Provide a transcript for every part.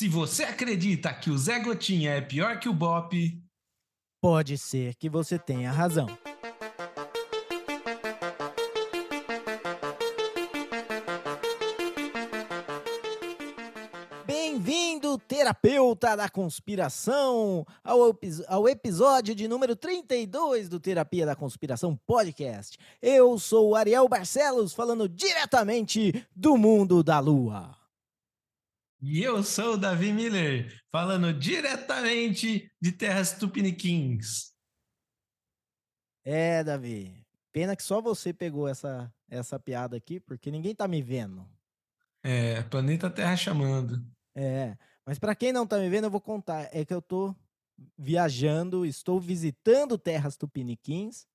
Se você acredita que o Zé Gotinha é pior que o Bop, Pode ser que você tenha razão. Bem-vindo, terapeuta da conspiração, ao, ao episódio de número 32 do Terapia da Conspiração Podcast. Eu sou o Ariel Barcelos, falando diretamente do mundo da lua. E eu sou o Davi Miller, falando diretamente de terras tupiniquins. É, Davi. Pena que só você pegou essa, essa piada aqui, porque ninguém tá me vendo. É, planeta Terra chamando. É, mas para quem não tá me vendo, eu vou contar. É que eu tô viajando, estou visitando terras tupiniquins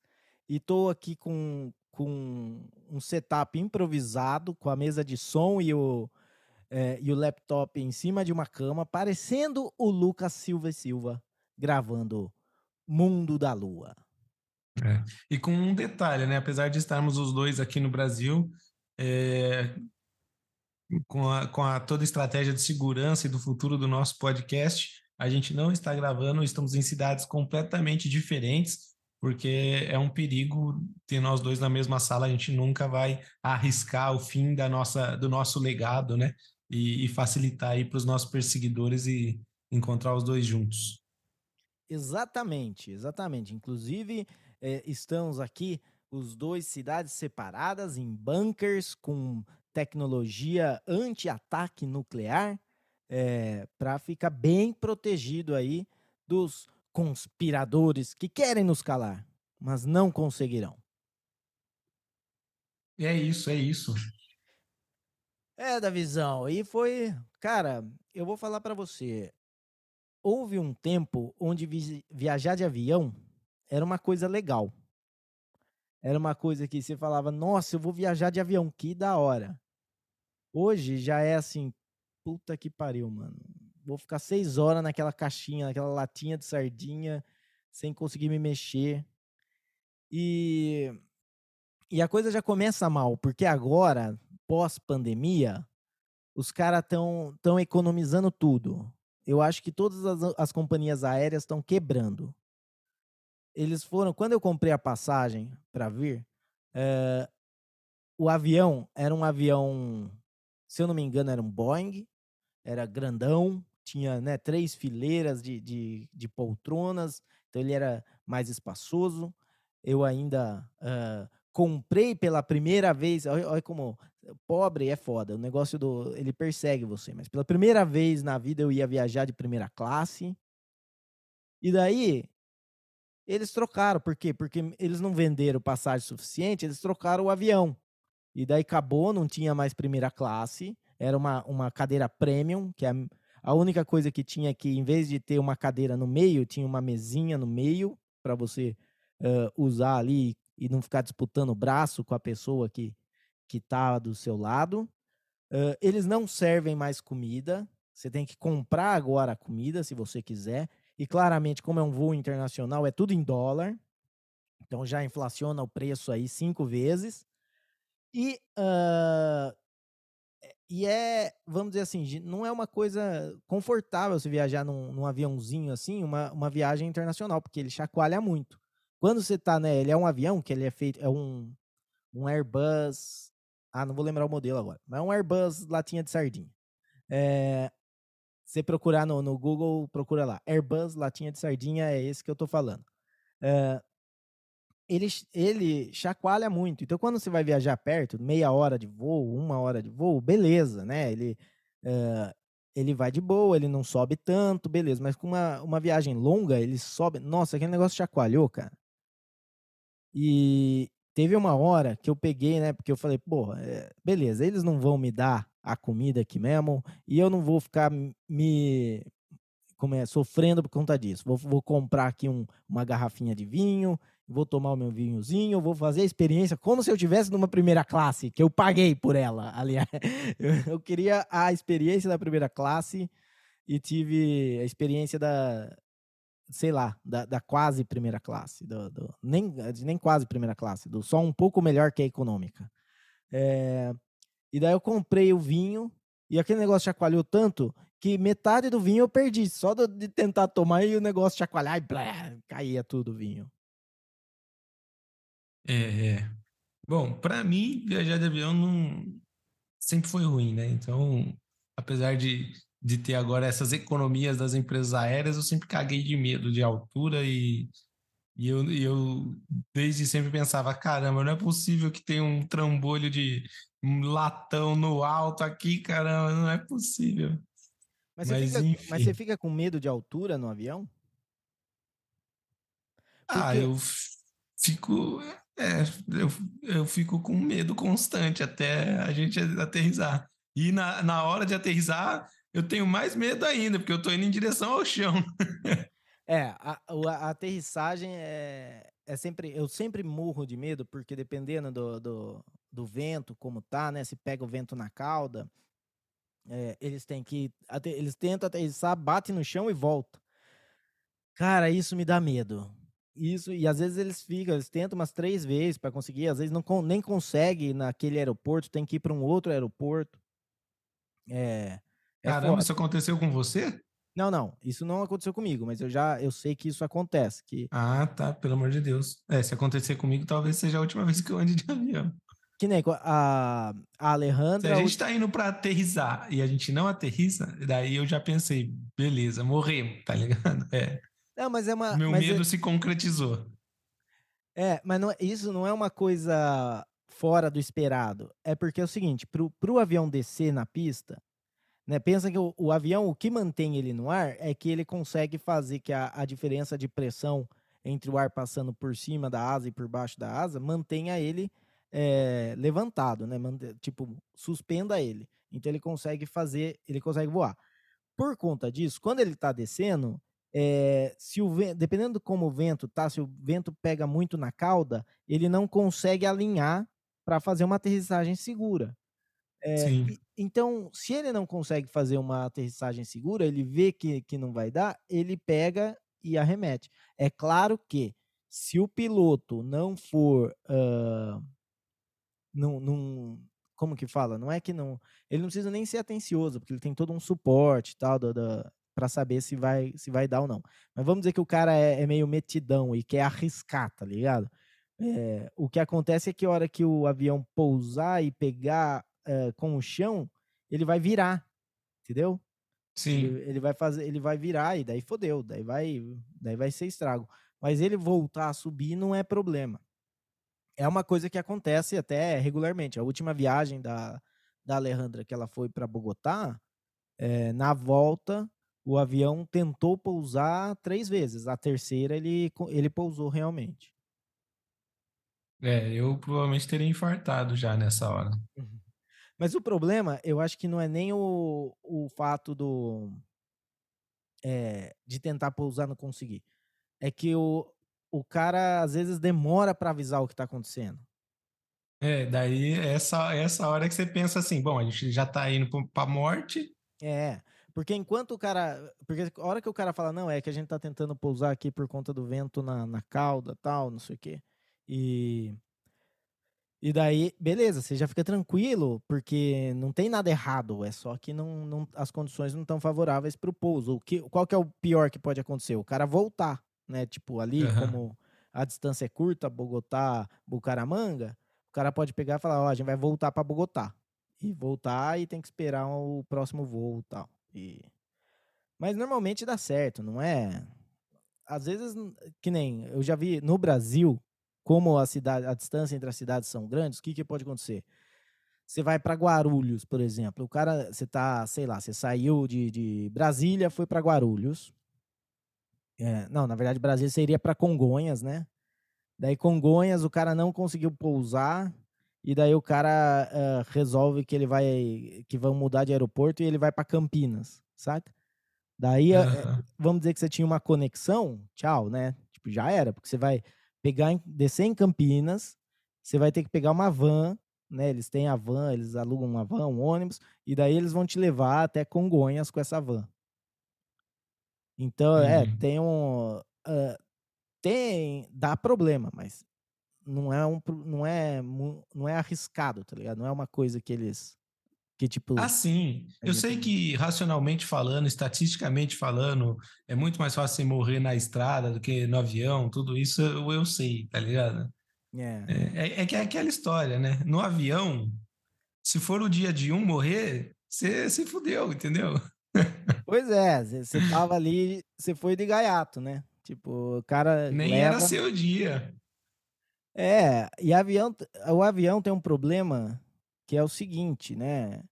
e tô aqui com, com um setup improvisado, com a mesa de som e o, é, e o laptop em cima de uma cama, parecendo o Lucas Silva e Silva gravando Mundo da Lua. E com um detalhe, né? Apesar de estarmos os dois aqui no Brasil, é, com, a, com a toda a estratégia de segurança e do futuro do nosso podcast, a gente não está gravando, estamos em cidades completamente diferentes, porque é um perigo ter nós dois na mesma sala, a gente nunca vai arriscar o fim da nossa, do nosso legado, né? E, e facilitar aí para os nossos perseguidores e encontrar os dois juntos. Exatamente, exatamente. Inclusive, eh, estamos aqui, os dois cidades separadas, em bunkers, com tecnologia anti-ataque nuclear, para ficar bem protegido aí dos conspiradores que querem nos calar, mas não conseguirão. É isso, é isso. É, Davizão, e foi. Cara, eu vou falar pra você. Houve um tempo onde vi- viajar de avião era uma coisa legal. Era uma coisa que você falava, nossa, eu vou viajar de avião, que da hora. Hoje já é assim, puta que pariu, mano. Vou ficar seis horas naquela caixinha, naquela latinha de sardinha, sem conseguir me mexer. E, e a coisa já começa mal, porque agora, pós-pandemia, os caras estão tão economizando tudo. Eu acho que todas as, as companhias aéreas estão quebrando. Eles foram, quando eu comprei a passagem para vir, eh, o avião era um avião, se eu não me engano, era um Boeing, era grandão, tinha né, três fileiras de, de, de poltronas, então ele era mais espaçoso. Eu ainda ah, comprei pela primeira vez, olha, olha como pobre é foda, o negócio do. Ele persegue você, mas pela primeira vez na vida eu ia viajar de primeira classe. E daí eles trocaram, por quê? Porque eles não venderam passagem suficiente, eles trocaram o avião. E daí acabou, não tinha mais primeira classe, era uma, uma cadeira premium, que é a, única coisa que tinha que, em vez de ter uma cadeira no meio, tinha uma mesinha no meio para você eh, usar ali e não ficar disputando o braço com a pessoa que, que tá do seu lado. Eh, eles não servem mais comida, você tem que comprar agora a comida se você quiser. E claramente, como é um voo internacional, é tudo em dólar. Então já inflaciona o preço aí cinco vezes. E, é- e é, vamos dizer assim, não é uma coisa confortável se viajar num, num aviãozinho assim, uma, uma viagem internacional, porque ele chacoalha muito. Quando você tá, né? Ele é um avião que ele é feito, é um, um Airbus. Ah, não vou lembrar o modelo agora, mas é um Airbus latinha de sardinha. É, você procurar no, no Google, procura lá. Airbus latinha de sardinha, é esse que eu tô falando. É, ele, ele chacoalha muito. Então, quando você vai viajar perto, meia hora de voo, uma hora de voo, beleza, né? Ele, eh, ele vai de boa, ele não sobe tanto, beleza. Mas com uma, uma viagem longa, ele sobe. Nossa, aquele negócio chacoalhou, cara. E teve uma hora que eu peguei, né? Porque eu falei, porra, eh, beleza, eles não vão me dar a comida aqui mesmo, e eu não vou ficar me. Como é, sofrendo por conta disso. Vou, vou comprar aqui um- uma garrafinha de vinho, vou tomar o meu vinhozinho, vou fazer a experiência como se eu tivesse numa primeira classe, que eu paguei por ela, aliás. Eu, eu queria a experiência da primeira classe e tive a experiência da, sei lá, da, da quase primeira classe, do, do- nem, nem quase primeira classe, do só um pouco melhor que a econômica. É, e daí eu comprei o vinho e aquele negócio chacoalhou tanto que metade do vinho eu perdi, só de tentar tomar e o negócio chacoalhar e blá, caía tudo o vinho. É, é. Bom, para mim, viajar de avião não sempre foi ruim, né? Então, apesar de, de ter agora essas economias das empresas aéreas, eu sempre caguei de medo de altura e, e eu, e eu desde sempre pensava, caramba, não é possível que tenha um trambolho de um latão no alto aqui, caramba, não é possível. Mas, mas, você, fica, mas você fica com medo de altura no avião? Porque... Ah, eu fico. É, eu, eu fico com medo constante até a gente aterrizar. E na, na hora de aterrizar, eu tenho mais medo ainda, porque eu tô indo em direção ao chão. é, a, a, aterrissagem é, é sempre. Eu sempre morro de medo, porque dependendo do, do, do vento, como tá, né? Se pega o vento na cauda, é, eles têm que. Eles tentam aterrissar, bate no chão e volta. Cara, isso me dá medo. Isso, e às vezes eles ficam, eles tentam umas três vezes para conseguir, às vezes não nem consegue naquele aeroporto, tem que ir para um outro aeroporto. É. é Caramba, foda. isso aconteceu com você? Não, não, isso não aconteceu comigo, mas eu já eu sei que isso acontece. Que... Ah, tá, pelo amor de Deus. É, se acontecer comigo, talvez seja a última vez que eu ande de avião. Que nem a, a Alejandra. Se a gente está indo para aterrizar e a gente não aterriza, daí eu já pensei, beleza, morremos, tá ligado? É. Não, mas é uma. Meu medo é... se concretizou. É, mas não, é, isso não é uma coisa fora do esperado. É porque é o seguinte: para o avião descer na pista, né, pensa que o, o, avião, o que mantém ele no ar é que ele consegue fazer que a, a diferença de pressão entre o ar passando por cima da asa e por baixo da asa mantenha ele é, levantado, né? Tipo, suspenda ele. Então ele consegue fazer, ele consegue voar. Por conta disso, quando ele está descendo, é, se o dependendo de como o vento tá, se o vento pega muito na cauda, ele não consegue alinhar para fazer uma aterrissagem segura. É, e, então, se ele não consegue fazer uma aterrissagem segura, ele vê que, que não vai dar, ele pega e arremete. É claro que se o piloto não for. Uh, não, não, como que fala? Não é que não. Ele não precisa nem ser atencioso, porque ele tem todo um suporte tal, do, do, para saber se vai, se vai dar ou não. Mas vamos dizer que o cara é, é meio metidão e quer arriscar, tá ligado? É, o que acontece é que a hora que o avião pousar e pegar é, com o chão, ele vai virar, entendeu? Sim. Ele, ele, vai fazer, ele vai virar e daí fodeu, daí vai, daí vai ser estrago. Mas ele voltar a subir não é problema. É uma coisa que acontece até regularmente. A última viagem da, da Alejandra que ela foi para Bogotá, é, na volta o avião tentou pousar três vezes. A terceira ele, ele pousou realmente. É, eu provavelmente teria infartado já nessa hora. Uhum. Mas o problema, eu acho que não é nem o, o fato do é, de tentar pousar não conseguir. É que o, o cara às vezes demora para avisar o que está acontecendo. É, daí essa essa hora que você pensa assim, bom, a gente já está indo para a morte. É. Porque enquanto o cara. Porque a hora que o cara fala, não, é que a gente tá tentando pousar aqui por conta do vento na, na cauda tal, não sei o quê. E. E daí, beleza, você já fica tranquilo, porque não tem nada errado, é só que não, não as condições não estão favoráveis para o pouso. O que, qual que é o pior que pode acontecer? O cara voltar, né? Tipo, ali, uhum. como a distância é curta, Bogotá, Bucaramanga, o cara pode pegar e falar, ó, oh, a gente vai voltar para Bogotá. E voltar e tem que esperar o próximo voo e tal. E... Mas normalmente dá certo, não é? Às vezes, que nem eu já vi no Brasil, como a cidade, a distância entre as cidades são grandes, o que, que pode acontecer? Você vai para Guarulhos, por exemplo. O cara, você tá, sei lá, você saiu de, de Brasília, foi para Guarulhos. É, não, na verdade, Brasília seria para Congonhas, né? Daí Congonhas, o cara não conseguiu pousar e daí o cara uh, resolve que ele vai que vão mudar de aeroporto e ele vai para Campinas, saca? Daí uhum. vamos dizer que você tinha uma conexão, tchau, né? Tipo, já era, porque você vai pegar em, descer em Campinas, você vai ter que pegar uma van, né? Eles têm a van, eles alugam uma van, um ônibus, e daí eles vão te levar até Congonhas com essa van. Então, uhum. é, tem um. Uh, tem. dá problema, mas não é um não é não é arriscado, tá ligado? Não é uma coisa que eles Que tipo. Ah, sim. Eu sei que, racionalmente falando, estatisticamente falando, é muito mais fácil você morrer na estrada do que no avião, tudo isso eu, eu sei, tá ligado? É. É, é- é que é aquela história, né? No avião, se for o dia de um morrer, você se fudeu, entendeu? Pois é, você tava ali, você foi de gaiato, né? Tipo, o cara. Nem leva... era seu dia. É, e avião, o avião tem um problema que é o seguinte, né?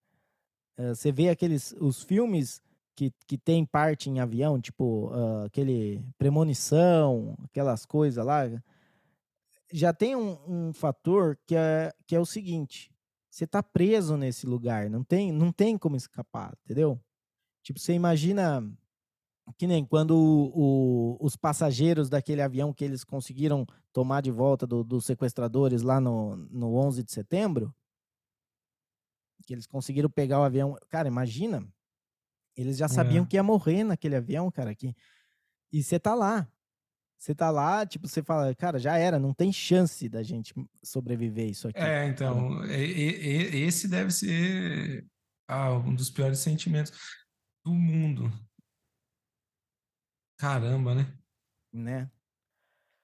Eh, Você vê aqueles os filmes que, que tem parte em avião, tipo ah, aquele premonição, aquelas coisas lá, já tem um, um fator que é, que é o seguinte: você tá preso nesse lugar, não tem, não tem como escapar, entendeu? Tipo, você imagina que nem quando o- o- os passageiros daquele avião que eles conseguiram tomar de volta do- dos sequestradores lá no, no 11 de setembro, que eles conseguiram pegar o avião. Cara, imagina, eles já sabiam É. que ia morrer naquele avião, cara, que, e você tá lá. Você tá lá, tipo, você fala, cara, já era, não tem chance da gente sobreviver isso aqui. É, então, e- e- esse deve ser ah, um dos piores sentimentos do mundo. Caramba, né? né?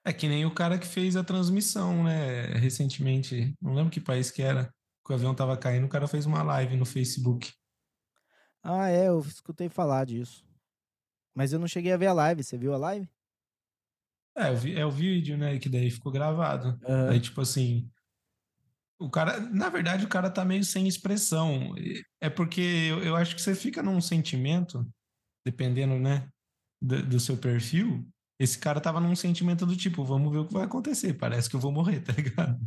É que nem o cara que fez a transmissão, né? Recentemente. Não lembro que país que era. Que o avião tava caindo, o cara fez uma live no Facebook. Ah, é, eu escutei falar disso. Mas eu não cheguei a ver a live, você viu a live? É, eu vi- é o vídeo, né? Que daí ficou gravado. Aham. Aí, tipo assim. O cara, na verdade, o cara tá meio sem expressão. É porque eu, eu acho que você fica num sentimento, dependendo, né, do, do seu perfil. Esse cara tava num sentimento do tipo, vamos ver o que vai acontecer. Parece que eu vou morrer, tá ligado?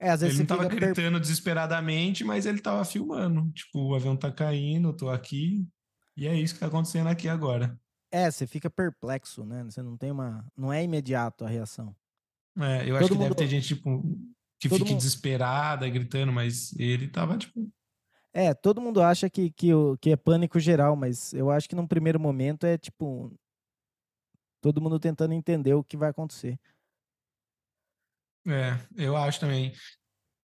É, às Ele vezes não você tava fica per- gritando desesperadamente, mas ele tava filmando. Tipo, o avião tá caindo, eu tô aqui. E é isso que tá acontecendo aqui agora. É, você fica perplexo, né? Você não tem uma. Não é imediato a reação. É, eu acho Todo que deve mundo- ter gente, tipo, que todo fique mundo- desesperada, gritando, mas ele tava, tipo, É, todo mundo acha que, que, que é pânico geral, mas eu acho que num primeiro momento é tipo. Todo mundo tentando entender o que vai acontecer. É, eu acho também.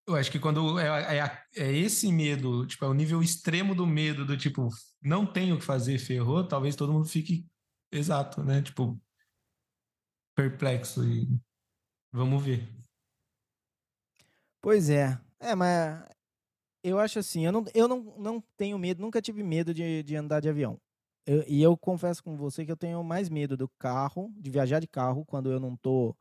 Eu acho que quando é, é, a- é esse medo, tipo, é o nível extremo do medo, do tipo, não tenho o que fazer, ferrou, talvez todo mundo fique exato, né? Tipo, perplexo e vamos ver. Pois é. É, mas eu acho assim, eu não, eu não, não tenho medo, nunca tive medo de, de andar de avião. Eu- e eu confesso com você que eu tenho mais medo do carro, de viajar de carro, quando eu não tô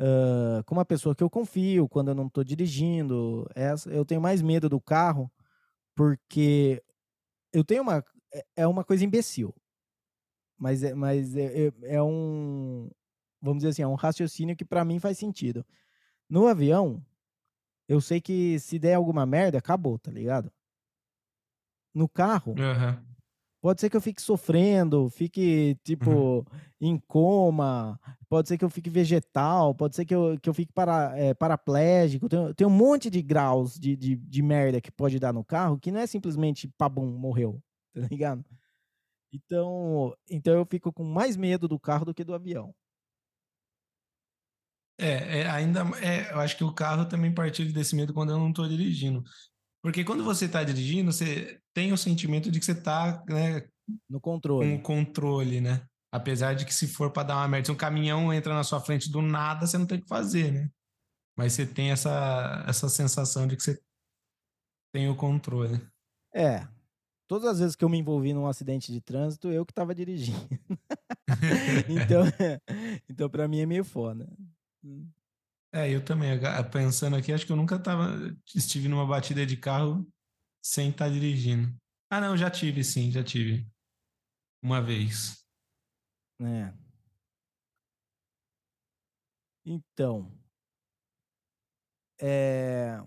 ah, com uma pessoa que eu confio, quando eu não tô dirigindo. Essa, eu tenho mais medo do carro, porque eu tenho uma. é- É uma coisa imbecil. Mas é, mas é, é- é um. Vamos dizer assim, é um raciocínio que pra mim faz sentido. No avião, eu sei que se der alguma merda, acabou, tá ligado? No carro, Aham. Pode ser que eu fique sofrendo, fique, tipo, em coma, pode ser que eu fique vegetal, pode ser que eu, que eu fique para, é, paraplégico. Tem, tem um monte de graus de, de, de merda que pode dar no carro que não é simplesmente pabum, morreu, tá ligado? Então, então eu fico com mais medo do carro do que do avião. É, é, ainda, é, eu acho que o carro também partilha desse medo quando eu não tô dirigindo. Porque quando você tá dirigindo, você tem o sentimento de que você tá, né, No com controle. o controle, né? Apesar de que se for para dar uma merda, se um caminhão entra na sua frente do nada, você não tem o que fazer, né? Mas você tem essa, essa sensação de que você tem o controle. É. Todas as vezes que eu me envolvi num acidente de trânsito, eu que tava dirigindo. então, então para mim é meio foda. É, eu também, pensando aqui, acho que eu nunca tava, estive numa batida de carro sem estar dirigindo. Ah, não, já tive, sim, já tive. Uma vez. É. Então. É.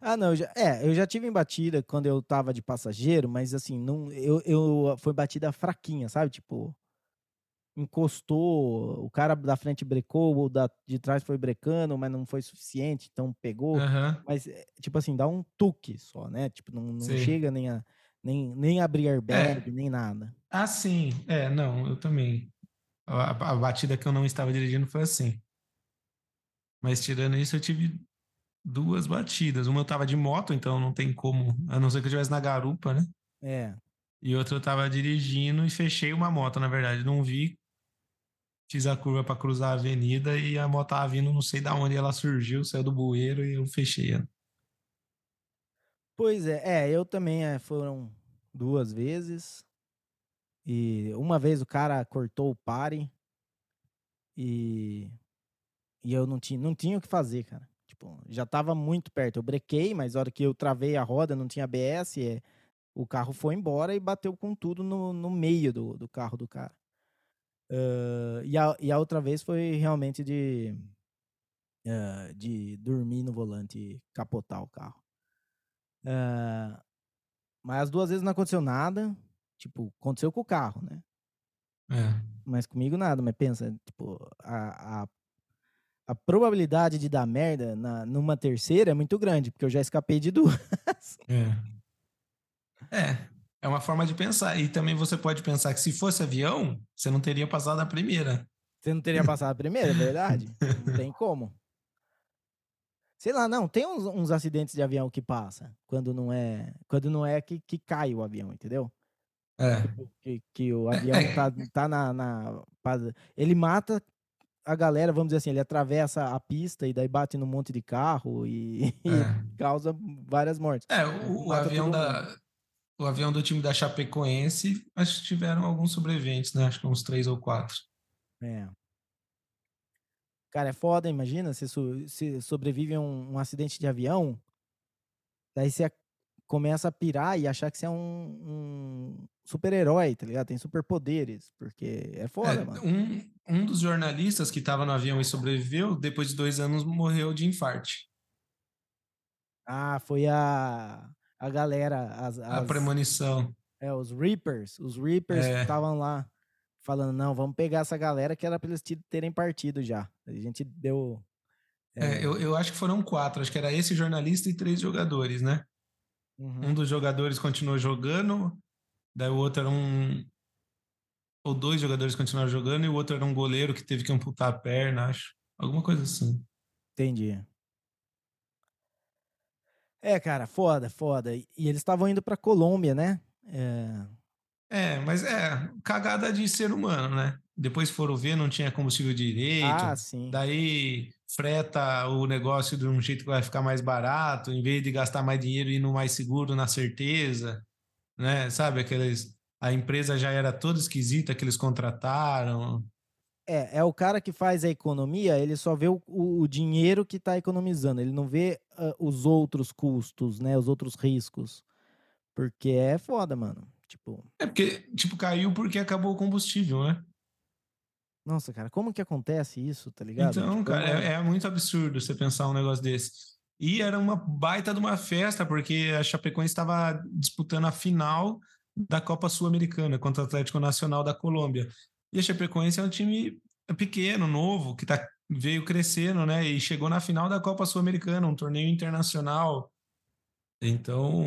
Ah, não, eu já, é, eu já tive em batida quando eu tava de passageiro, mas assim, não, eu, eu foi batida fraquinha, sabe? Tipo, encostou, o cara da frente brecou, o da, de trás foi brecando, mas não foi suficiente, então pegou. Aham. Mas, é, tipo assim, dá um tuque só, né? Tipo, não, não chega nem a nem, nem abrir airbag, nem nada. Ah, sim. É, não, eu também. A, a batida que eu não estava dirigindo foi assim. Mas tirando isso, eu tive duas batidas. Uma eu tava de moto, então não tem como, a não ser que eu estivesse na garupa, né? É. E outra eu tava dirigindo e fechei uma moto, na verdade. Não vi. Fiz a curva para cruzar a avenida e a moto tava vindo, não sei da onde ela surgiu, saiu do bueiro e eu fechei. Pois é, é, eu também é, foram duas vezes. E uma vez o cara cortou o pare e, e eu não tinha, não tinha o que fazer, cara. Tipo, já tava muito perto. Eu brequei, mas na hora que eu travei a roda, não tinha ABS, é, o carro foi embora e bateu com tudo no, no meio do, do carro do cara. Uh, e, a, e a outra vez foi realmente de, uh, de dormir no volante e capotar o carro. Uh, mas as duas vezes não aconteceu nada. Tipo, aconteceu com o carro, né? É. Mas comigo nada. Mas pensa, tipo, a, a, a probabilidade de dar merda na, numa terceira é muito grande, porque eu já escapei de duas. É. É, é uma forma de pensar. E também você pode pensar que se fosse avião, você não teria passado a primeira. Você não teria passado a primeira, é verdade? não tem como. Sei lá, não, tem uns, uns, acidentes de avião que passa quando não é, quando não é que, que cai o avião, entendeu? É. Tipo, que, que o avião é. tá, tá na, na. Ele mata a galera, vamos dizer assim, ele atravessa a pista e daí bate num monte de carro e, é. e causa várias mortes. É, o, o avião da. O avião do time da Chapecoense, acho que tiveram alguns sobreviventes, né? Acho que uns três ou quatro. É. Cara, é foda, imagina, você, so, você sobrevive a um, um, acidente de avião, daí você começa a pirar e achar que você é um, um super-herói, tá ligado? Tem superpoderes, porque é foda, é, mano. Um, um dos jornalistas que tava no avião e sobreviveu, depois de dois anos morreu de infarte. Ah, foi a, a galera. As, as, a premonição. É, os Reapers. Os Reapers é. que estavam lá falando, não, vamos pegar essa galera que era para eles terem partido já. A gente deu. É... É, eu, eu acho que foram quatro, acho que era esse jornalista e três jogadores, né? Uhum. Um dos jogadores continuou jogando, daí o outro era um. Ou dois jogadores continuaram jogando, e o outro era um goleiro que teve que amputar a perna, acho. Alguma coisa assim. Entendi. É, cara, foda, foda. E eles estavam indo pra Colômbia, né? É... É, mas é cagada de ser humano, né? Depois foram ver, não tinha combustível direito. Ah, sim. Daí freta o negócio de um jeito que vai ficar mais barato, em vez de gastar mais dinheiro e ir no mais seguro, na certeza, né? Sabe, aqueles. A empresa já era toda esquisita que eles contrataram. É, é o cara que faz a economia, ele só vê o, o dinheiro que está economizando, ele não vê uh, os outros custos, né? Os outros riscos. Porque é foda, mano. Tipo. É porque, tipo, caiu porque acabou o combustível, né? Nossa, cara, como que acontece isso, tá ligado? Então, tipo, cara, é, é, muito absurdo você pensar um negócio desse. E era uma baita de uma festa, porque a Chapecoense estava disputando a final da Copa Sul-Americana contra o Atlético Nacional da Colômbia. E a Chapecoense é um time pequeno, novo, que tá, veio crescendo, né? E chegou na final da Copa Sul-Americana, um torneio internacional. Então,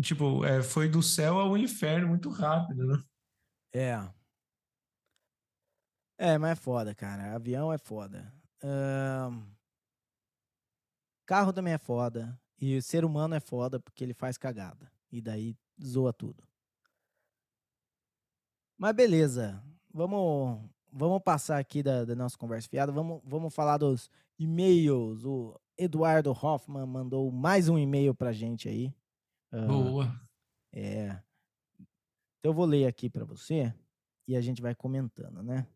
Tipo, é, foi do céu ao inferno muito rápido, né? É. É, mas é foda, cara. Avião é foda. Carro também é foda. E ser humano é foda porque ele faz cagada. E daí zoa tudo. Mas beleza. Vamos, vamos passar aqui da, da nossa conversa fiada. Vamos, vamos falar dos e-mails. O Eduardo Hoffman mandou mais um e-mail pra gente aí. Boa. É. Então eu vou ler aqui para você e a gente vai comentando, né?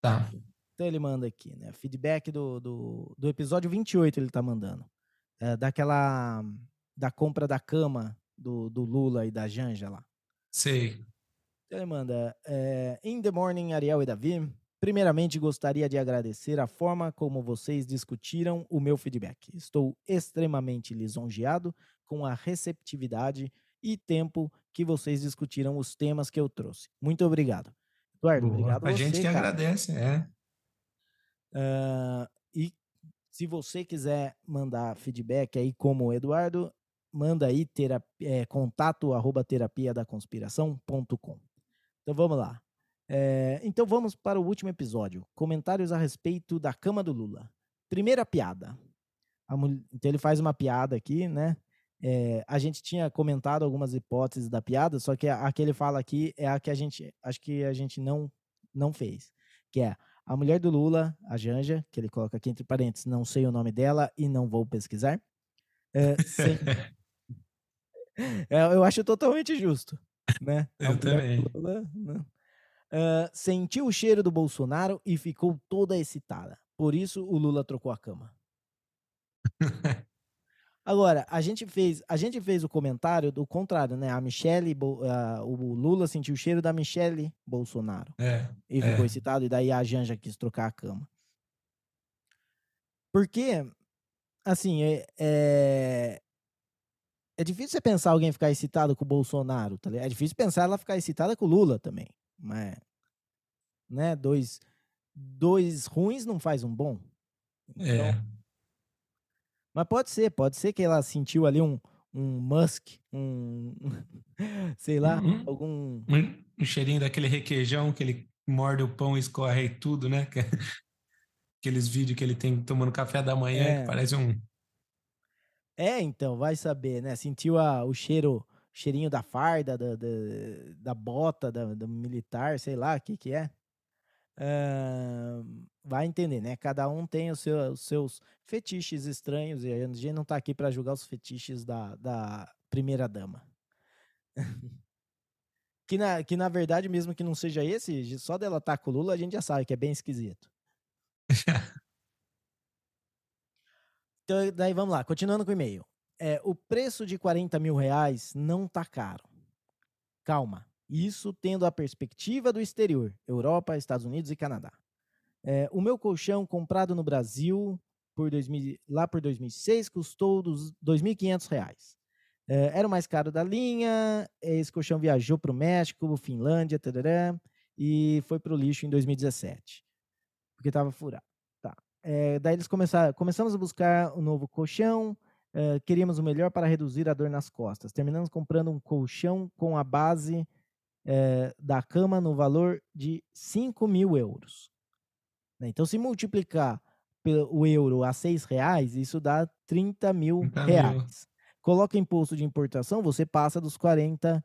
Tá. Então ele manda aqui, né? Feedback do, do, do episódio 28 ele tá mandando. É, daquela. Da compra da cama do, do Lula e da Janja lá. Sei. Então ele manda. É, In the morning, Ariel e Davi. Primeiramente, gostaria de agradecer a forma como vocês discutiram o meu feedback. Estou extremamente lisonjeado com a receptividade e tempo que vocês discutiram os temas que eu trouxe. Muito obrigado. Eduardo, Boa. obrigado a você, gente que cara. agradece, é. Uh, e se você quiser mandar feedback aí como o Eduardo, manda aí terapia, é, contato arroba terapia da conspiração.com. Então vamos lá. É, então vamos para o último episódio. Comentários a respeito da cama do Lula. Primeira piada. então ele faz uma piada aqui, né? É, a gente tinha comentado algumas hipóteses da piada, só que a, a que ele fala aqui é a que a gente acho que a gente não não fez, que é a mulher do Lula, a Janja, que ele coloca aqui entre parênteses, não sei o nome dela e não vou pesquisar. É, é, eu acho totalmente justo, né? Eu também. Né? uh, sentiu o cheiro do Bolsonaro e ficou toda excitada. Por isso o Lula trocou a cama. Agora, a gente fez, a gente fez o comentário do contrário, né? A Michelle, uh, o Lula sentiu o cheiro da Michelle Bolsonaro. É, e é. ficou excitado, e daí a Janja quis trocar a cama. Porque, assim, é, é, é difícil você pensar alguém ficar excitado com o Bolsonaro, tá ligado? É difícil pensar ela ficar excitada com o Lula também. Mas, né? Dois, dois ruins não faz um bom. Então, é. Mas pode ser, pode ser que ela sentiu ali um, um musk, um. sei lá, uhum. algum. Um, um, cheirinho daquele requeijão que ele morde o pão e escorre e tudo, né? Aqueles vídeos que ele tem tomando café da manhã, é. que parece um. É, então, vai saber, né? Sentiu a, o cheiro, cheirinho da farda, da, da, da bota, da, do militar, sei lá o que que é vai entender, né? Cada um tem os, seu, os seus fetiches estranhos e a gente não tá aqui para julgar os fetiches da, da primeira dama. que, na, que na verdade, mesmo que não seja esse, só dela estar tá com o Lula, a gente já sabe que é bem esquisito. então, daí vamos lá, continuando com o e-mail. É, o preço de 40 mil reais não tá caro. Calma, isso tendo a perspectiva do exterior, Europa, Estados Unidos e Canadá. É, o meu colchão comprado no Brasil por 2000, lá por 2006 custou dos R$ 2.500. É, era o mais caro da linha. Esse colchão viajou para o México, Finlândia, tarará, e foi para o lixo em 2017, porque estava furado. É, daí eles começaram, começamos a buscar um novo colchão. É, queríamos o melhor para reduzir a dor nas costas. Terminamos comprando um colchão com a base é, da cama no valor de 5 mil euros. Né? Então, se multiplicar o euro a 6 reais, isso dá 30 mil 30 reais. Mil. Coloca imposto de importação, você passa dos 40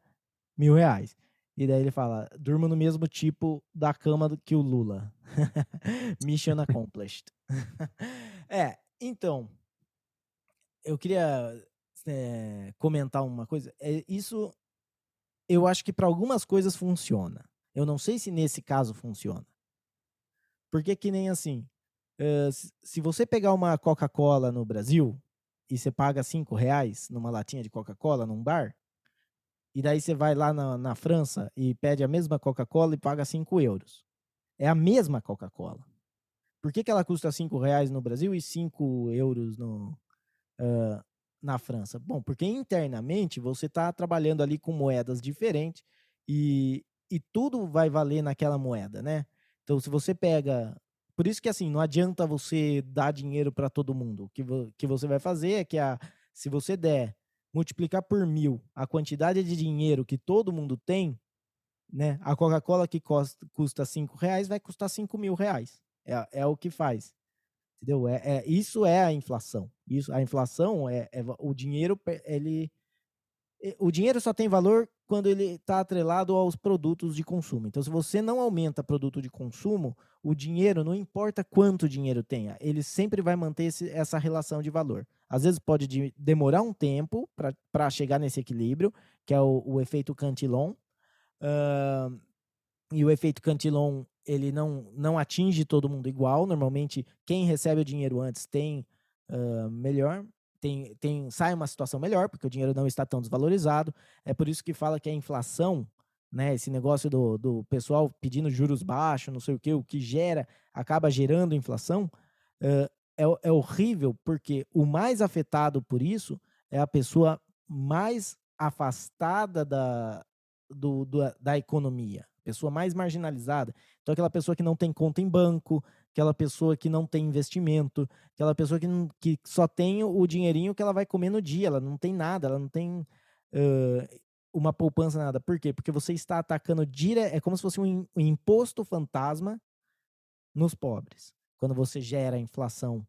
mil reais. E daí ele fala: durma no mesmo tipo da cama que o Lula. Mission accomplished. é, então, eu queria é, comentar uma coisa. É, isso eu acho que para algumas coisas funciona. Eu não sei se nesse caso funciona. Porque que nem assim, uh, se você pegar uma Coca-Cola no Brasil e você paga cinco reais numa latinha de Coca-Cola num bar, e daí você vai lá na, na França e pede a mesma Coca-Cola e paga cinco euros. É a mesma Coca-Cola. Por que, que ela custa cinco reais no Brasil e cinco euros no, uh, na França? Bom, porque internamente você está trabalhando ali com moedas diferentes e, e tudo vai valer naquela moeda, né? Então, se você pega. Por isso que assim, não adianta você dar dinheiro para todo mundo. O que, vo, que você vai fazer é que a, se você der multiplicar por mil a quantidade de dinheiro que todo mundo tem, né? A Coca-Cola que custa, custa cinco reais vai custar cinco mil reais. É, é o que faz. Entendeu? É, é, isso é a inflação. Isso, a inflação é, é o dinheiro, ele o dinheiro só tem valor quando ele está atrelado aos produtos de consumo. Então, se você não aumenta produto de consumo, o dinheiro, não importa quanto dinheiro tenha, ele sempre vai manter esse, essa relação de valor. Às vezes pode de, demorar um tempo para chegar nesse equilíbrio, que é o, o efeito Cantillon. Uh, e o efeito Cantillon ele não, não atinge todo mundo igual. Normalmente, quem recebe o dinheiro antes tem uh, melhor, tem, tem, sai uma situação melhor, porque o dinheiro não está tão desvalorizado. É por isso que fala que a inflação, né, esse negócio do, do pessoal pedindo juros baixos, não sei o que, o que gera, acaba gerando inflação, é, é horrível, porque o mais afetado por isso é a pessoa mais afastada da, do, do, da economia, pessoa mais marginalizada. Então, aquela pessoa que não tem conta em banco, aquela pessoa que não tem investimento, aquela pessoa que, não, que só tem o dinheirinho que ela vai comer no dia, ela não tem nada, ela não tem uh, uma poupança, nada. Por quê? Porque você está atacando dire... é como se fosse um, um imposto fantasma nos pobres. Quando você gera inflação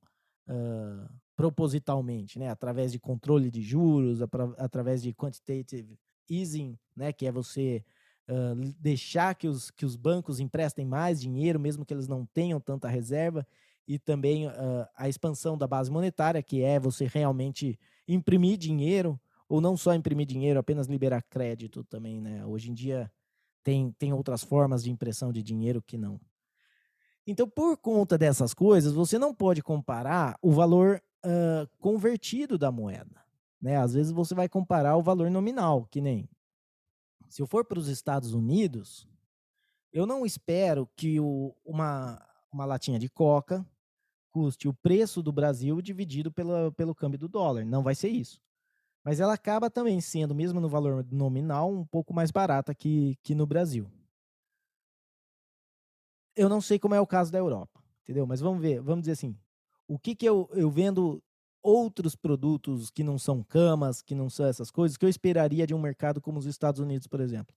uh, propositalmente, né? Através de controle de juros, através de quantitative easing, né? Que é você uh, deixar que os, que os bancos emprestem mais dinheiro, mesmo que eles não tenham tanta reserva, e também uh, a expansão da base monetária, que é você realmente imprimir dinheiro, ou não só imprimir dinheiro, apenas liberar crédito também, né? Hoje em dia tem, tem outras formas de impressão de dinheiro que não. Então, por conta dessas coisas, você não pode comparar o valor uh, convertido da moeda. Né? Às vezes você vai comparar o valor nominal, que nem. Se eu for para os Estados Unidos, eu não espero que o, uma, uma latinha de coca custe o preço do Brasil dividido pela, pelo câmbio do dólar. Não vai ser isso. Mas ela acaba também sendo, mesmo no valor nominal, um pouco mais barata que, que no Brasil. Eu não sei como é o caso da Europa, entendeu? Mas vamos ver, vamos dizer assim, o que que eu, eu vendo outros produtos que não são camas, que não são essas coisas, que eu esperaria de um mercado como os Estados Unidos, por exemplo.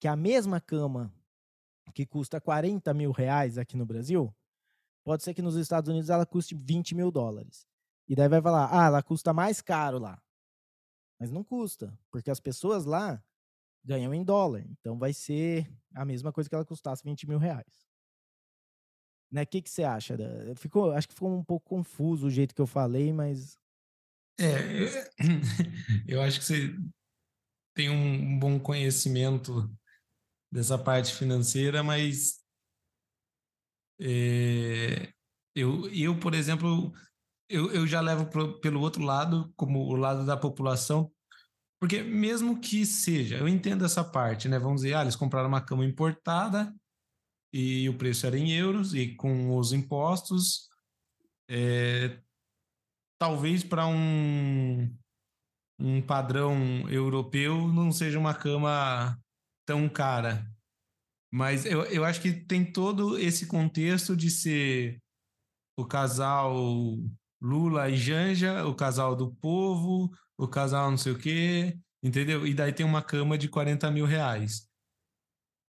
Que a mesma cama que custa 40 mil reais aqui no Brasil, pode ser que nos Estados Unidos ela custe 20 mil dólares. E daí vai falar, ah, ela custa mais caro lá. Mas não custa, porque as pessoas lá ganham em dólar. Então vai ser a mesma coisa que ela custasse 20 mil reais. Né? O que, que você acha? Ficou, acho que ficou um pouco confuso o jeito que eu falei, mas. É, eu, eu acho que você tem um bom conhecimento dessa parte financeira, mas é, eu, eu, por exemplo, eu, eu já levo pro, pelo outro lado, como o lado da população, porque mesmo que seja, eu entendo essa parte, né? Vamos dizer, ah, eles compraram uma cama importada e o preço era em euros e com os impostos, é, talvez para um, um padrão europeu não seja uma cama tão cara. Mas eu, eu acho que tem todo esse contexto de ser o casal Lula e Janja, o casal do povo, o casal não sei o quê, entendeu? E daí tem uma cama de 40 mil reais.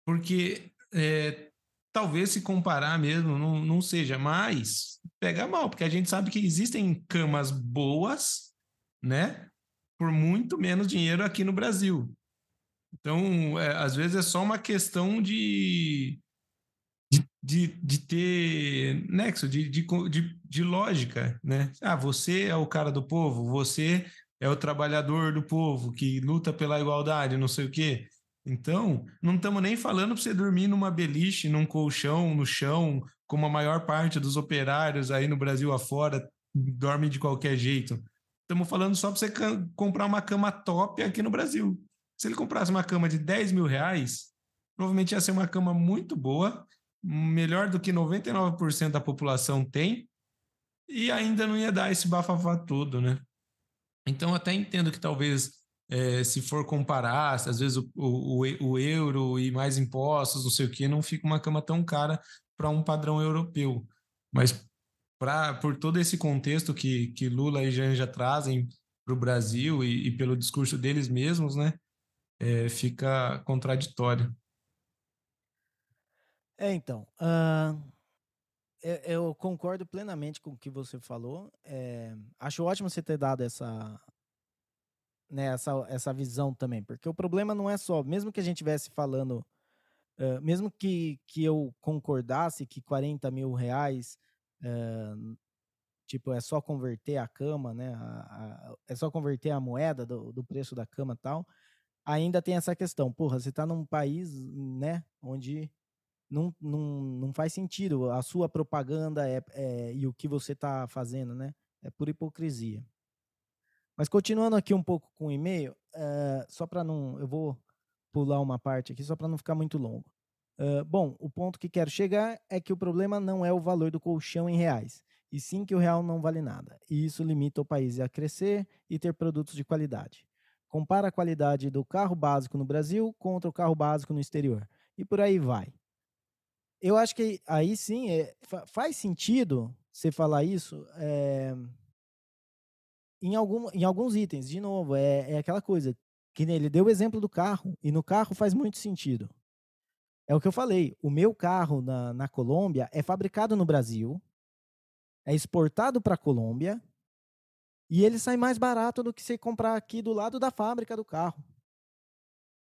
Porque é, talvez se comparar mesmo não, não seja, mas pega mal, porque a gente sabe que existem camas boas, né? Por muito menos dinheiro aqui no Brasil. Então, é, às vezes é só uma questão de, de, de ter nexo, de, de, de, de lógica, né? Ah, você é o cara do povo, você é o trabalhador do povo que luta pela igualdade, não sei o quê. Então, não estamos nem falando para você dormir numa beliche, num colchão, no chão, como a maior parte dos operários aí no Brasil afora dormem de qualquer jeito. Estamos falando só para você comprar uma cama top aqui no Brasil. Se ele comprasse uma cama de 10 mil reais, provavelmente ia ser uma cama muito boa, melhor do que 99% da população tem, e ainda não ia dar esse bafafá todo, né? Então, até entendo que talvez, é, se for comparar, às vezes o, o, o, euro e mais impostos, não sei o quê, não fica uma cama tão cara para um padrão europeu. Mas pra, por todo esse contexto que, que Lula e Janja trazem para o Brasil e, e, pelo discurso deles mesmos, né, é, fica contraditório. É, então, uh, eu, eu, concordo plenamente com o que você falou. É, acho ótimo você ter dado essa, né, essa, essa visão também, porque o problema não é só, mesmo que a gente estivesse falando, uh, mesmo que, que eu concordasse que 40 mil reais, uh, tipo, é só converter a cama, né, a, a, é só converter a moeda do, do preço da cama tal, ainda tem essa questão, porra, você está num país, né, onde não, não, não faz sentido. A sua propaganda é, é e o que você está fazendo, né? É por hipocrisia. Mas continuando aqui um pouco com o e-mail, uh, só para não. Eu vou pular uma parte aqui, só para não ficar muito longo. Bom, o ponto que quero chegar é que o problema não é o valor do colchão em reais, e sim que o real não vale nada. E isso limita o país a crescer e ter produtos de qualidade. Compara a qualidade do carro básico no Brasil contra o carro básico no exterior. E por aí vai eu acho que aí sim é, faz sentido você falar isso é, em, algum, em alguns itens. De novo, é, é aquela coisa que ele deu o exemplo do carro, e no carro faz muito sentido. É o que eu falei. O meu carro na, na Colômbia é fabricado no Brasil, é exportado para a Colômbia, E ele sai mais barato do que você comprar aqui do lado da fábrica do carro.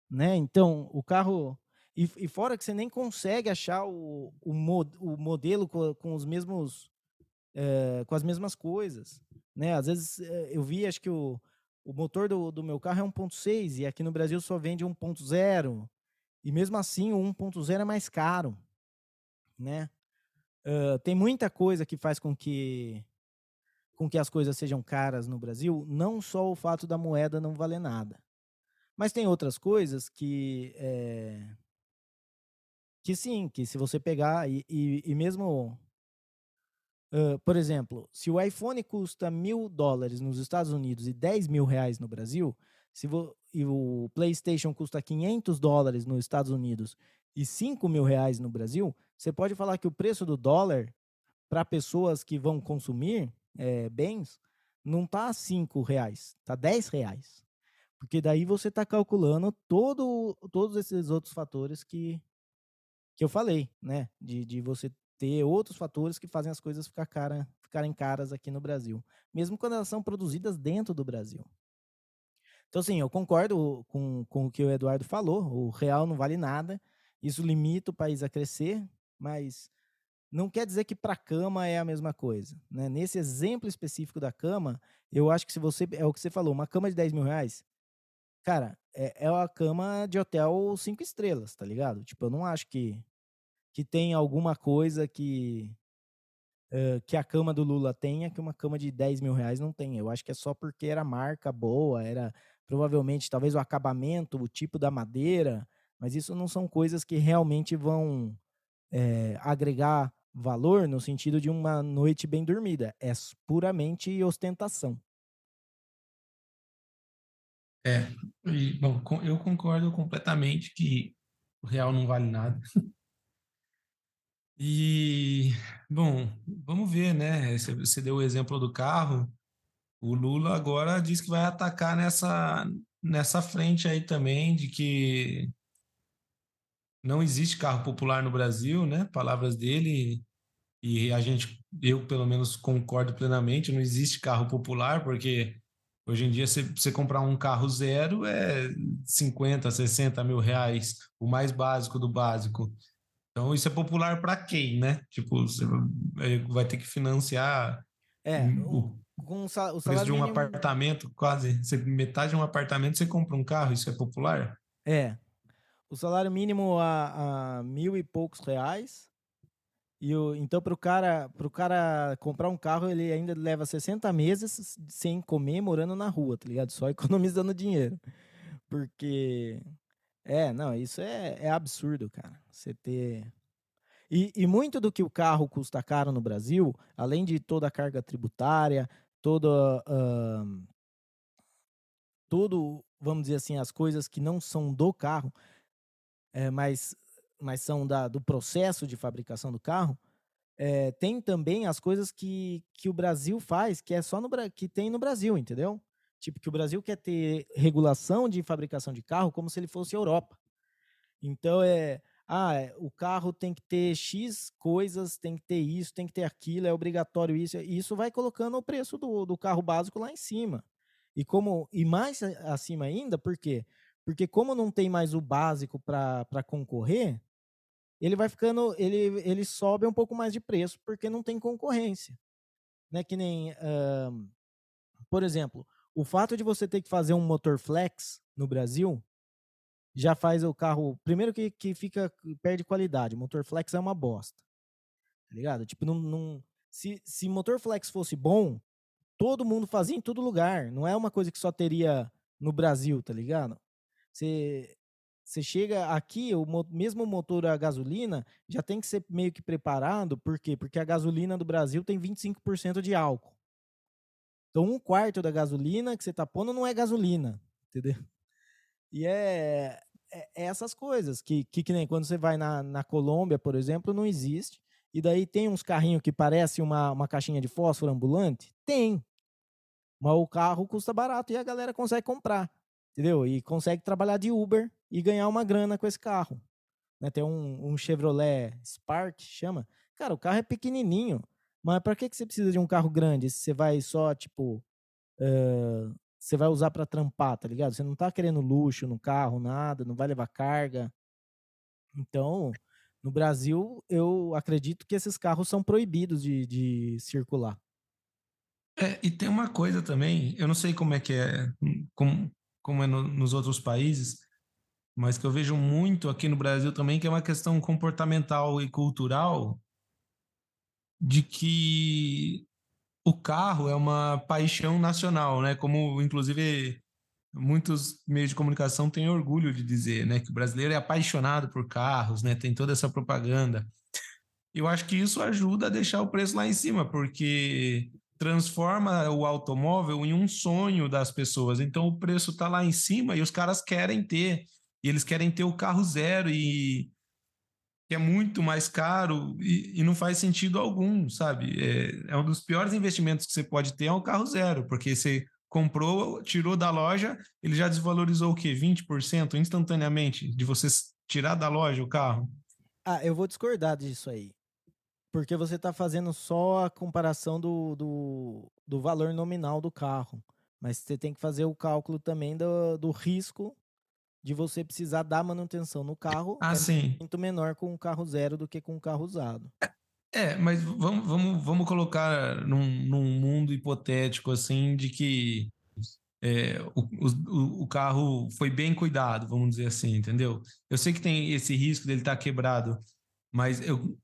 Né? Então, o carro. E, e fora que você nem consegue achar o, o, mod, o modelo com, com os mesmos. É, com as mesmas coisas. Né? Às vezes eh, eu vi, acho que o, o motor do, do meu carro é 1.6 e aqui no Brasil só vende 1.0. E mesmo assim o 1.0 é mais caro. Né? Uh, tem muita coisa que faz com que com que as coisas sejam caras no Brasil, não só o fato da moeda não valer nada. Mas tem outras coisas que. É, que sim, que se você pegar, e, e, e mesmo. Por exemplo, se o iPhone custa mil dólares nos Estados Unidos e 10 mil reais no Brasil, se e o PlayStation custa 500 dólares nos Estados Unidos e 5 mil reais no Brasil, você pode falar que o preço do dólar para pessoas que vão consumir é, bens não tá a 5 reais, tá 10 reais. Porque daí você está calculando todo, todos esses outros fatores que, que eu falei, né? De, de você ter outros fatores que fazem as coisas ficar cara, ficarem caras aqui no Brasil. Mesmo quando elas são produzidas dentro do Brasil. Então, assim, eu concordo com, com o que o Eduardo falou. O real não vale nada. Isso limita o país a crescer, mas não quer dizer que para a cama é a mesma coisa. Né? Nesse exemplo específico da cama, eu acho que se você. É o que você falou, uma cama de 10 mil reais, cara, é, é uma cama de hotel cinco estrelas, tá ligado? Tipo, eu não acho que, que tem alguma coisa que. Uh, que a cama do Lula tenha que uma cama de 10 mil reais não tem. Eu acho que é só porque era marca boa, era provavelmente talvez o acabamento, o tipo da madeira, mas isso não são coisas que realmente vão é, agregar valor no sentido de uma noite bem dormida. É puramente ostentação. É, e, bom, eu concordo completamente que o real não vale nada. E, bom, vamos ver, né? Você deu o exemplo do carro. O Lula agora diz que vai atacar nessa, nessa frente aí também, de que não existe carro popular no Brasil, né? Palavras dele, e a gente, eu pelo menos concordo plenamente, não existe carro popular, porque hoje em dia você, comprar um carro zero é 50, 60 mil reais, o mais básico do básico. Então isso é popular para quem, né? Tipo, você vai ter que financiar é, o, com o salário preço de um mínimo... apartamento, quase. Você, metade de um apartamento você compra um carro, isso é popular? É, o salário mínimo a, a mil e poucos reais. E o, então, para o cara, pro cara comprar um carro, ele ainda leva 60 meses sem comer, morando na rua, tá ligado? Só economizando dinheiro. Porque. É, não, isso é, é absurdo, cara. Você ter. E, e, muito do que o carro custa caro no Brasil, além de toda a carga tributária, toda. Uh, tudo, vamos dizer assim, as coisas que não são do carro, é, mas, mas são da, do processo de fabricação do carro, é, tem também as coisas que, que o Brasil faz, que é só no que tem no Brasil, entendeu? Tipo, que o Brasil quer ter regulação de fabricação de carro como se ele fosse Europa. Então é. Ah, o carro tem que ter X coisas, tem que ter isso, tem que ter aquilo, é obrigatório isso. E isso vai colocando o preço do, do carro básico lá em cima. E como e mais acima ainda, por quê? Porque como não tem mais o básico para concorrer, ele vai ficando, ele, ele sobe um pouco mais de preço porque não tem concorrência. Né? Que nem, uh, por exemplo, o fato de você ter que fazer um motor flex no Brasil já faz o carro, primeiro que, que fica, perde qualidade, o motor flex é uma bosta, tá ligado? Tipo, não, não, se, se motor flex fosse bom, todo mundo fazia em todo lugar, não é uma coisa que só teria no Brasil, tá ligado? Você você chega aqui, o mesmo motor a gasolina já tem que ser meio que preparado, por quê? Porque a gasolina do Brasil tem 25% de álcool. Então, um quarto da gasolina que você está pondo não é gasolina, entendeu? E é, é, é essas coisas que, que, que, nem quando você vai na, na Colômbia, por exemplo, não existe. E daí tem uns carrinhos que parecem uma, uma caixinha de fósforo ambulante? Tem. Mas o carro custa barato e a galera consegue comprar entendeu? E consegue trabalhar de Uber e ganhar uma grana com esse carro. Né? Tem um, um Chevrolet Spark, chama. Cara, o carro é pequenininho, mas para que, que você precisa de um carro grande se você vai só, tipo, uh, você vai usar para trampar, tá ligado? Você não tá querendo luxo no carro, nada, não vai levar carga. Então, no Brasil, eu acredito que esses carros são proibidos de, de circular. É, e tem uma coisa também, eu não sei como é que é, como, como é no, nos outros países, mas que eu vejo muito aqui no Brasil também, que é uma questão comportamental e cultural, de que o carro é uma paixão nacional, né? Como, inclusive, muitos meios de comunicação têm orgulho de dizer, né? Que o brasileiro é apaixonado por carros, né? Tem toda essa propaganda. Eu acho que isso ajuda a deixar o preço lá em cima, porque transforma o automóvel em um sonho das pessoas. Então o preço está lá em cima e os caras querem ter. E eles querem ter o carro zero e que é muito mais caro e, e não faz sentido algum, sabe? É, é, um dos piores investimentos que você pode ter é um carro zero, porque você comprou, tirou da loja, ele já desvalorizou o quê? 20% instantaneamente de você tirar da loja o carro? Ah, eu vou discordar disso aí. Porque você está fazendo só a comparação do, do, do, valor nominal do carro. Mas você tem que fazer o cálculo também do, do risco de você precisar dar manutenção no carro. Ah, é sim. muito menor com um carro zero do que com um carro usado. É, mas vamos, vamos, vamos colocar num, num mundo hipotético assim de que é, o, o, o, carro foi bem cuidado, vamos dizer assim, entendeu? Eu sei que tem esse risco dele estar tá quebrado, mas eu,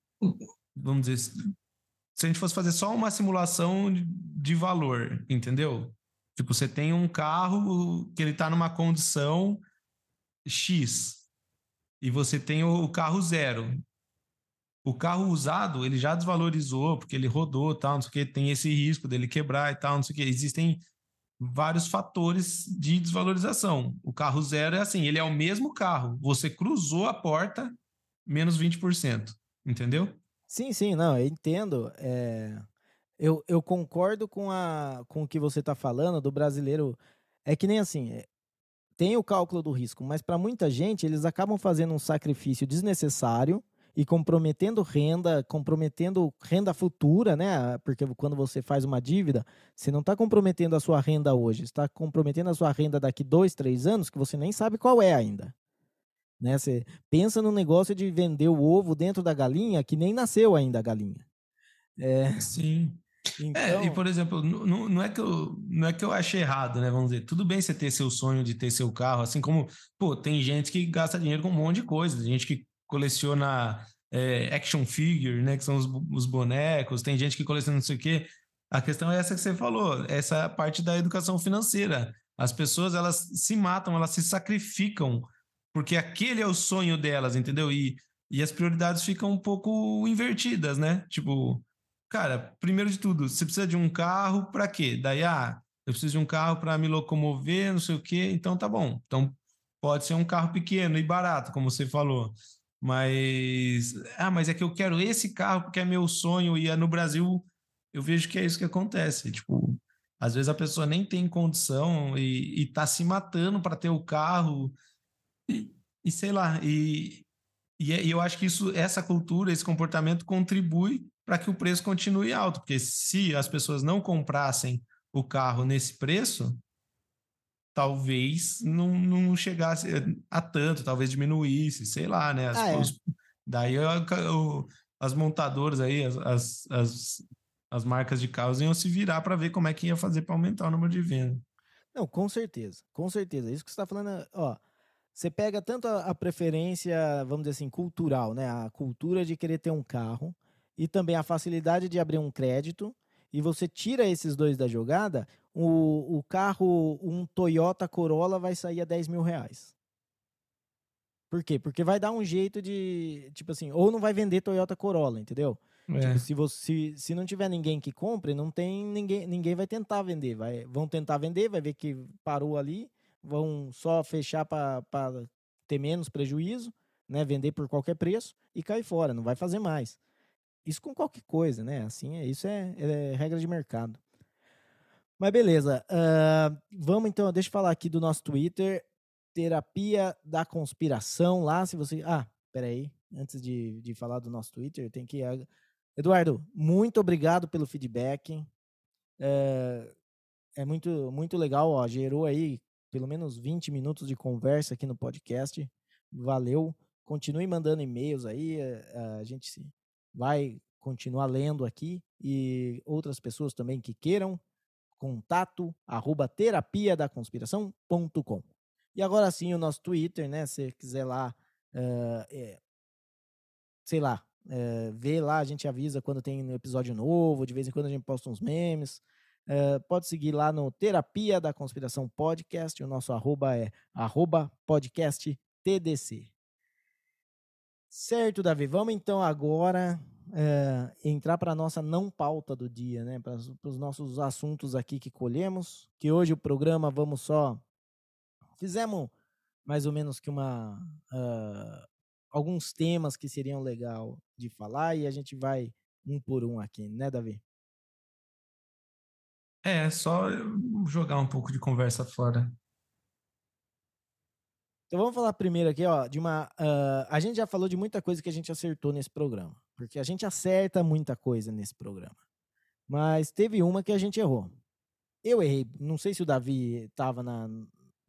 vamos dizer, se a gente fosse fazer só uma simulação de valor, entendeu? Tipo, você tem um carro que ele está numa condição X e você tem o carro zero. O carro usado, ele já desvalorizou porque ele rodou, tal, não sei o que, tem esse risco dele quebrar e tal, não sei o que. Existem vários fatores de desvalorização. O carro zero é assim, ele é o mesmo carro, você cruzou a porta, menos 20%, entendeu? Sim, sim, não, eu entendo. É, eu, eu concordo com, a, com o que você está falando do brasileiro. É que nem assim, é, tem o cálculo do risco, mas para muita gente eles acabam fazendo um sacrifício desnecessário e comprometendo renda, comprometendo renda futura, né? Porque quando você faz uma dívida, você não está comprometendo a sua renda hoje, está comprometendo a sua renda daqui dois, três anos que você nem sabe qual é ainda. Né? Você pensa no negócio de vender o ovo dentro da galinha que nem nasceu ainda a galinha. É... Sim. Então... É, e por exemplo, não, não, é que eu, não é que eu achei errado, né? Vamos dizer, tudo bem você ter seu sonho de ter seu carro, assim como, pô, tem gente que gasta dinheiro com um monte de coisa, gente que coleciona é, action figure, né? Que são os, os, bonecos, tem gente que coleciona não sei o quê. A questão é essa que você falou, essa parte da educação financeira. As pessoas, elas se matam, elas se sacrificam porque aquele é o sonho delas, entendeu? E, e as prioridades ficam um pouco invertidas, né? Tipo, cara, primeiro de tudo, você precisa de um carro para quê? Daí, ah, eu preciso de um carro para me locomover, não sei o quê, então tá bom. Então pode ser um carro pequeno e barato, como você falou. Mas, ah, mas é que eu quero esse carro porque é meu sonho e é no Brasil eu vejo que é isso que acontece. Tipo, às vezes a pessoa nem tem condição e, e tá se matando para ter o carro e, e sei lá, e, é, e, eu acho que isso, essa cultura, esse comportamento contribui para que o preço continue alto, porque se as pessoas não comprassem o carro nesse preço, talvez não, não chegasse a tanto, talvez diminuísse, sei lá, né? As, ah, é. os, daí o, as montadoras aí, as, as, as, as, marcas de carros iam se virar para ver como é que ia fazer para aumentar o número de vendas. Não, com certeza, com certeza. Isso que você está falando, ó, você pega tanto a, a, preferência, vamos dizer assim, cultural, né? A cultura de querer ter um carro e também a facilidade de abrir um crédito. E você tira esses dois da jogada, o, o carro, um Toyota Corolla vai sair a 10 mil reais. Por quê? Porque vai dar um jeito de, tipo assim, ou não vai vender Toyota Corolla, entendeu? É. Tipo, se, você, se, se não tiver ninguém que compre, não tem ninguém, ninguém vai tentar vender. Vai, vão tentar vender, vai ver que parou ali, vão só fechar para ter menos prejuízo, né? Vender por qualquer preço e cair fora, não vai fazer mais. Isso com qualquer coisa, né? Assim, é, isso é, é regra de mercado. Mas beleza. Uh, vamos então, deixa eu falar aqui do nosso Twitter. Terapia da Conspiração lá, se você. Ah, peraí. Antes de, de falar do nosso Twitter, tem que. Eduardo, muito obrigado pelo feedback. Uh, é muito, muito legal, ó. Gerou aí pelo menos 20 minutos de conversa aqui no podcast. Valeu. Continue mandando e-mails aí. A gente vai continuar lendo aqui e outras pessoas também que queiram contato arroba terapia da conspiração.com. E agora sim o nosso Twitter, né? Se quiser lá, uh, é, sei lá, uh, ver lá, a gente avisa quando tem um episódio novo, de vez em quando a gente posta uns memes. Uh, pode seguir lá no Terapia da Conspiração Podcast. O nosso arroba é arroba podcast TDC. Certo, Davi. Vamos então agora é, entrar para a nossa não pauta do dia, né? Para os nossos assuntos aqui que colhemos. Que hoje o programa vamos só. Fizemos mais ou menos que uma. Uh, alguns temas que seriam legal de falar e a gente vai um por um aqui, né, Davi? É, só jogar um pouco de conversa fora. Então vamos falar primeiro aqui, ó, de uma. Uh, a gente já falou de muita coisa que a gente acertou nesse programa, porque a gente acerta muita coisa nesse programa. Mas teve uma que a gente errou. Eu errei. Não sei se o Davi estava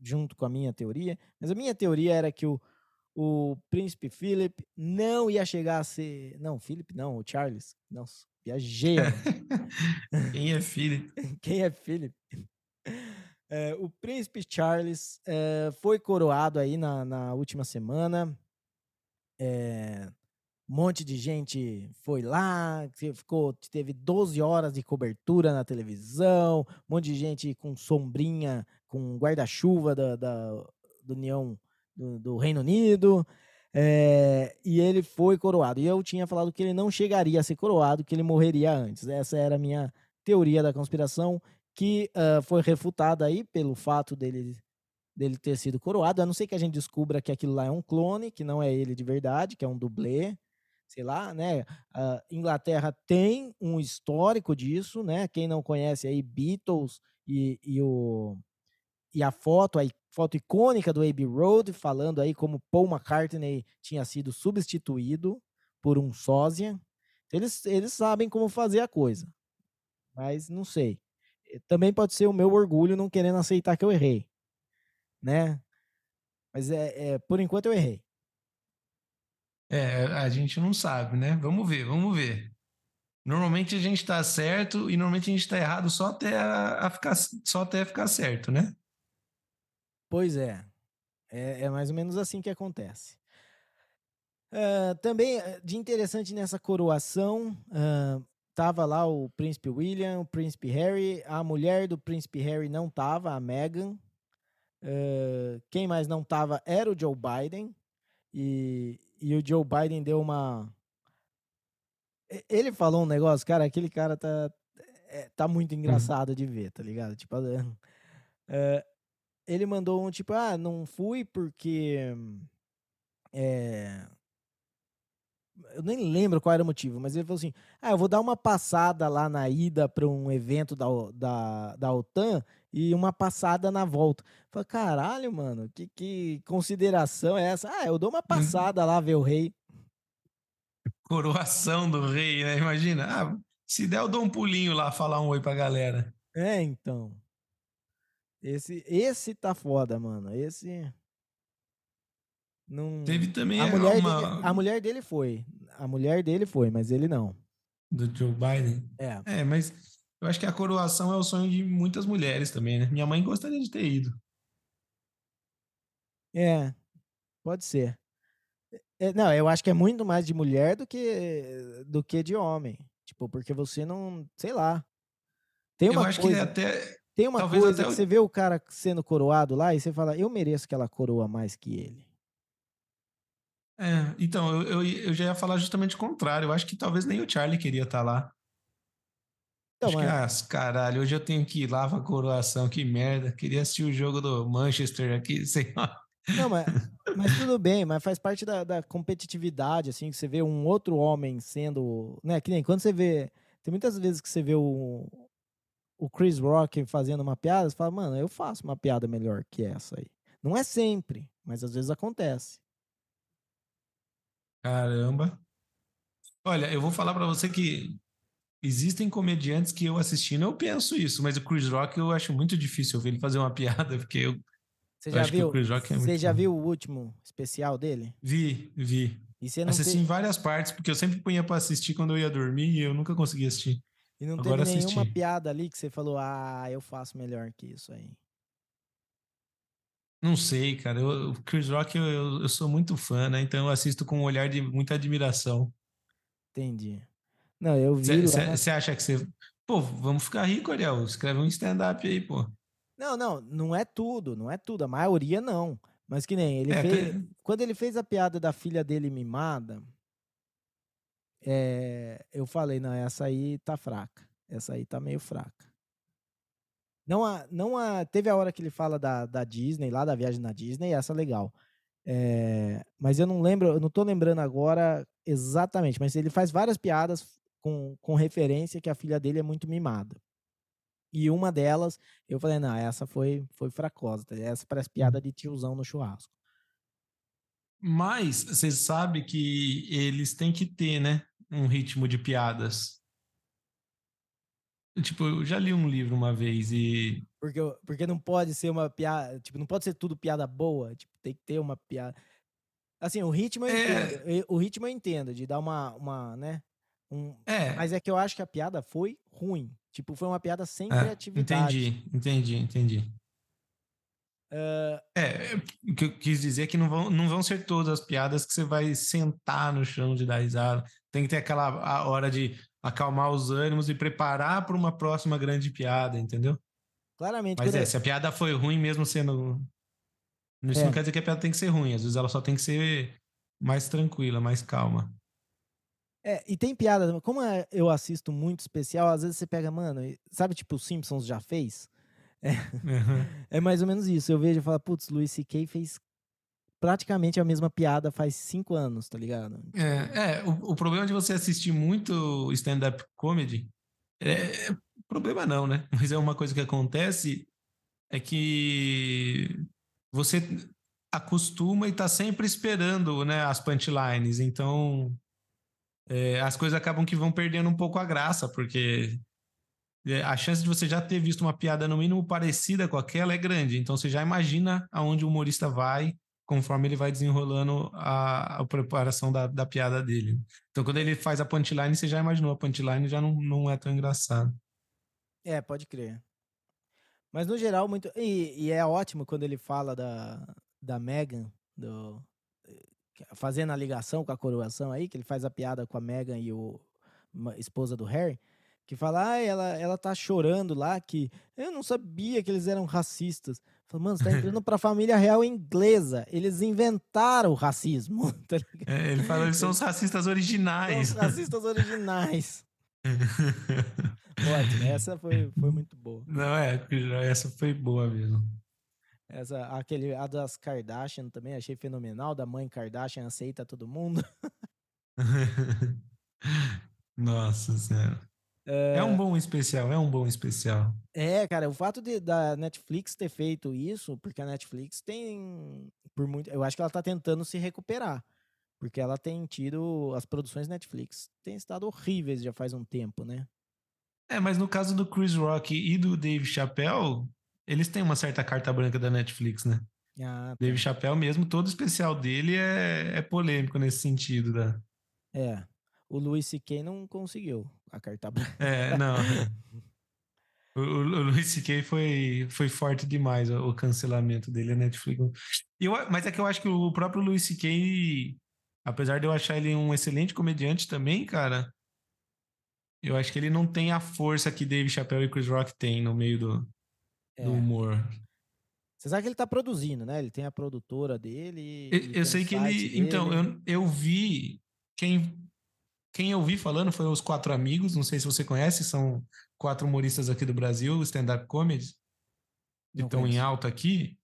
junto com a minha teoria, mas a minha teoria era que o, o príncipe Philip não ia chegar a ser. Não, Philip não, o Charles. Nossa, viajei. Quem é Philip? Quem é Philip? É, o príncipe Charles é, foi coroado aí na, na última semana. É, um monte de gente foi lá, ficou, teve 12 horas de cobertura na televisão, um monte de gente com sombrinha, com guarda-chuva da, da, União do, do Reino Unido. É, e ele foi coroado. E eu tinha falado que ele não chegaria a ser coroado, que ele morreria antes. Essa era a minha teoria da conspiração que uh, foi refutada aí pelo fato dele, dele ter sido coroado, a não ser que a gente descubra que aquilo lá é um clone, que não é ele de verdade, que é um dublê, sei lá, né? Inglaterra tem um histórico disso, né? Quem não conhece aí Beatles e, e, o, e a foto, a foto icônica do Abbey Road, falando aí como Paul McCartney tinha sido substituído por um sósia. Eles, eles sabem como fazer a coisa, mas não sei também pode ser o meu orgulho não querendo aceitar que eu errei, né? Mas é, é por enquanto eu errei. É, a gente não sabe, né? Vamos ver, vamos ver. Normalmente a gente está certo e normalmente a gente está errado só até a, a, ficar só até ficar certo, né? Pois é. é. é mais ou menos assim que acontece. Uh, também eh, de interessante nessa coroação, uh, Tava lá o príncipe William, o príncipe Harry, a mulher do príncipe Harry não tava, a Meghan. Uh, quem mais não tava era o Joe Biden. E, e o Joe Biden deu uma. Ele falou um negócio, cara, aquele cara tá, é, tá muito uhum. engraçado de ver, tá ligado? Tipo, uh, ele mandou um tipo, ah, não fui porque. É, eu nem lembro qual era o motivo, mas ele falou assim: ah, eu vou dar uma passada lá na ida para um evento da, da, da OTAN e uma passada na volta. Falei, caralho, mano, que, que consideração é essa? Ah, eu dou uma uhum. passada lá ver o rei. Coroação do rei, né? Imagina. Ah, se der, eu dou um pulinho lá falar um oi pra galera. É, então. Esse, esse tá foda, mano. Esse. Não... Teve também a mulher, uma... dele, a mulher dele foi. A mulher dele foi, mas ele não. Do Joe Biden? É. É, mas eu acho que a coroação é o sonho de muitas mulheres também, né? Minha mãe gostaria de ter ido. É, pode ser. É, não, eu acho que é muito mais de mulher do que do que de homem. Tipo, porque você não, sei lá. Tem uma eu acho coisa, que até tem uma coisa que você vê o cara sendo coroado lá e você fala, eu mereço aquela coroa mais que ele. É, então, eu, eu, eu, já ia falar justamente o contrário. Eu acho que talvez nem o Charlie queria estar tá lá. Então, acho mas... que, ah, caralho, hoje eu tenho que ir lá pra coroação, que merda. Queria assistir o jogo do Manchester aqui, sei lá. Não, mas, mas tudo bem, mas faz parte da, da, competitividade, assim, que você vê um outro homem sendo. Né, que nem quando você vê. Tem muitas vezes que você vê o, o Chris Rock fazendo uma piada, você fala, mano, eu faço uma piada melhor que essa aí. Não é sempre, mas às vezes acontece. Caramba. Olha, eu vou falar para você que existem comediantes que eu assistindo, eu penso isso, mas o Chris Rock eu acho muito difícil ver ele fazer uma piada, porque eu. Você já viu? É você já viu o último especial dele? Vi, vi. E você não assisti em várias partes, porque eu sempre punha para assistir quando eu ia dormir e eu nunca conseguia assistir. E não Agora teve nenhuma assisti. piada ali que você falou, ah, eu faço melhor que isso aí. Não sei, cara. Eu, o Chris Rock eu, eu, eu, sou muito fã, né? Então eu assisto com um olhar de muita admiração. Entendi. Não, eu vi. Você acha que você. Pô, vamos ficar rico, Ariel. Escreve um stand-up aí, pô. Não, não, não é tudo, não é tudo. A maioria não. Mas que nem ele é, fez. Que... Quando ele fez a piada da filha dele mimada, é, eu falei, não, essa aí tá fraca. Essa aí tá meio fraca. Não, não teve a hora que ele fala da, da Disney, lá da viagem na Disney, essa é legal. É, mas eu não lembro, eu não tô lembrando agora exatamente, mas ele faz várias piadas com, com referência que a filha dele é muito mimada. E uma delas, eu falei, não, essa foi, foi fracosa. Tá essa parece piada de tiozão no churrasco. Mas você sabe que eles têm que ter, né? Um ritmo de piadas. Tipo, eu já li um livro uma vez e. Porque, porque não pode ser uma piada. Tipo, não pode ser tudo piada boa. Tipo, tem que ter uma piada. Assim, o ritmo eu é... entendo. O ritmo eu entendo, de dar uma, uma né? Um, é. Mas é que eu acho que a piada foi ruim. Tipo, foi uma piada sem é, criatividade. Entendi, entendi, entendi. Uh... É, o que eu quis dizer é que não vão, não vão ser todas as piadas que você vai sentar no chão de dar risada. Tem que ter aquela hora de acalmar os ânimos e preparar para uma próxima grande piada, entendeu? Claramente. Mas é, eu... se a piada foi ruim mesmo sendo. Isso é. não quer dizer que a piada tem que ser ruim, às vezes ela só tem que ser mais tranquila, mais calma. É, e tem piada, como é, eu assisto muito especial, às vezes você pega, mano, sabe tipo o Simpsons já fez? É, uhum. é mais ou menos isso. Eu vejo e falo, putz, Luis C.K. fez praticamente a mesma piada faz cinco anos, tá ligado? É, é o, o problema de você assistir muito stand-up comedy, é, problema não, né? Mas é uma coisa que acontece, é que você acostuma e tá sempre esperando, né, as punchlines, então é, as coisas acabam que vão perdendo um pouco a graça, porque é, a chance de você já ter visto uma piada no mínimo parecida com aquela é grande. Então você já imagina aonde o humorista vai conforme ele vai desenrolando a, a preparação da, da, piada dele. Então quando ele faz a punchline, você já imaginou a punchline já não, não é tão engraçado. É, pode crer. Mas no geral, muito. E, e é ótimo quando ele fala da, da Megan, do, fazendo a ligação com a coroação aí, que ele faz a piada com a Megan e o esposa do Harry, que fala, ah, ela, ela tá chorando lá, que eu não sabia que eles eram racistas. Fala, mano, você tá entrando pra família real inglesa. Eles inventaram o racismo. Tá é, ele fala, eles são os racistas originais. São os racistas originais. Ótimo, essa foi, foi muito boa. Não, é, essa foi boa mesmo. Essa, aquele, a das Kardashian também achei fenomenal, da mãe Kardashian aceita todo mundo. Nossa Senhora. É... é... um bom especial, é um bom especial. É, cara, o fato de, da Netflix ter feito isso, porque a Netflix tem, por muito, eu acho que ela tá tentando se recuperar, porque ela tem tido, as produções Netflix têm estado horríveis já faz um tempo, né? É, mas no caso do Chris Rock e do Dave Chappelle, eles têm uma certa carta branca da Netflix, né? Ah, tá. Dave Chappelle mesmo, todo especial dele é, é polêmico nesse sentido, né? É. O Louis C.K. não conseguiu a carta branca. É, não. o, o, o Louis C.K. foi, foi forte demais o, o cancelamento dele, a Netflix. Eu, mas é que eu acho que o próprio Louis C.K., apesar de eu achar ele um excelente comediante também, cara, eu acho que ele não tem a força que Dave Chappelle e Chris Rock têm no meio do, é. do humor. Você sabe que ele tá produzindo, né? Ele tem a produtora dele. Eu, eu sei que ele. Então, dele. Então, eu, eu vi. Quem, quem eu vi falando foi os quatro amigos. Não sei se você conhece, são quatro humoristas aqui do Brasil, stand-up comedy. Que estão em alta aqui.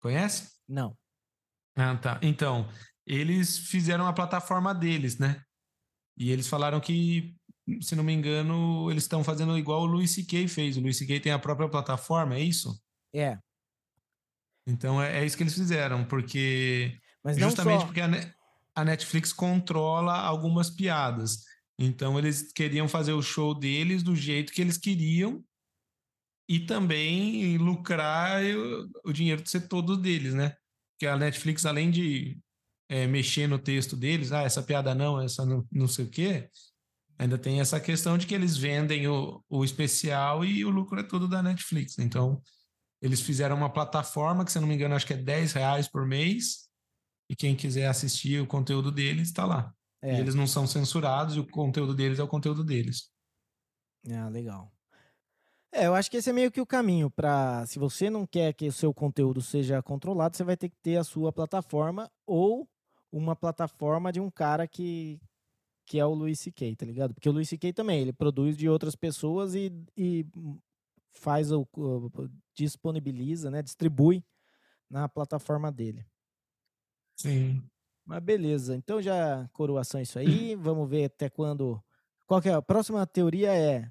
Conhece? Não. Ah, tá. Então, eles fizeram a plataforma deles, né? E eles falaram que se não me engano, eles estão fazendo igual o Luis C.K. fez. O Luis C.K. tem a própria plataforma, é isso? É. Então é, é isso que eles fizeram, porque. Mas justamente só... porque a, a, Netflix controla algumas piadas. Então eles queriam fazer o show deles do jeito que eles queriam e também lucrar o, dinheiro ser todo deles, né? Porque a Netflix, além de é, mexer no texto deles, ah, essa piada não, essa não, não sei o quê, ainda tem essa questão de que eles vendem o, o especial e o lucro é todo da Netflix. Então, eles fizeram uma plataforma que, se não me engano, acho que é 10 reais por mês, e quem quiser assistir o conteúdo deles está lá. É. Eles não são censurados e o conteúdo deles é o conteúdo deles. Ah, legal. É, eu acho que esse é meio que o caminho para, se você não quer que o seu conteúdo seja controlado, você vai ter que ter a sua plataforma ou uma plataforma de um cara que, que é o Luis C.K., tá ligado? Porque o Luis C.K. também, ele produz de outras pessoas e, e faz o, o disponibiliza, né, distribui na plataforma dele. Sim. Mas beleza, então já coroação isso aí, vamos ver até quando. Qual que é? A próxima teoria é.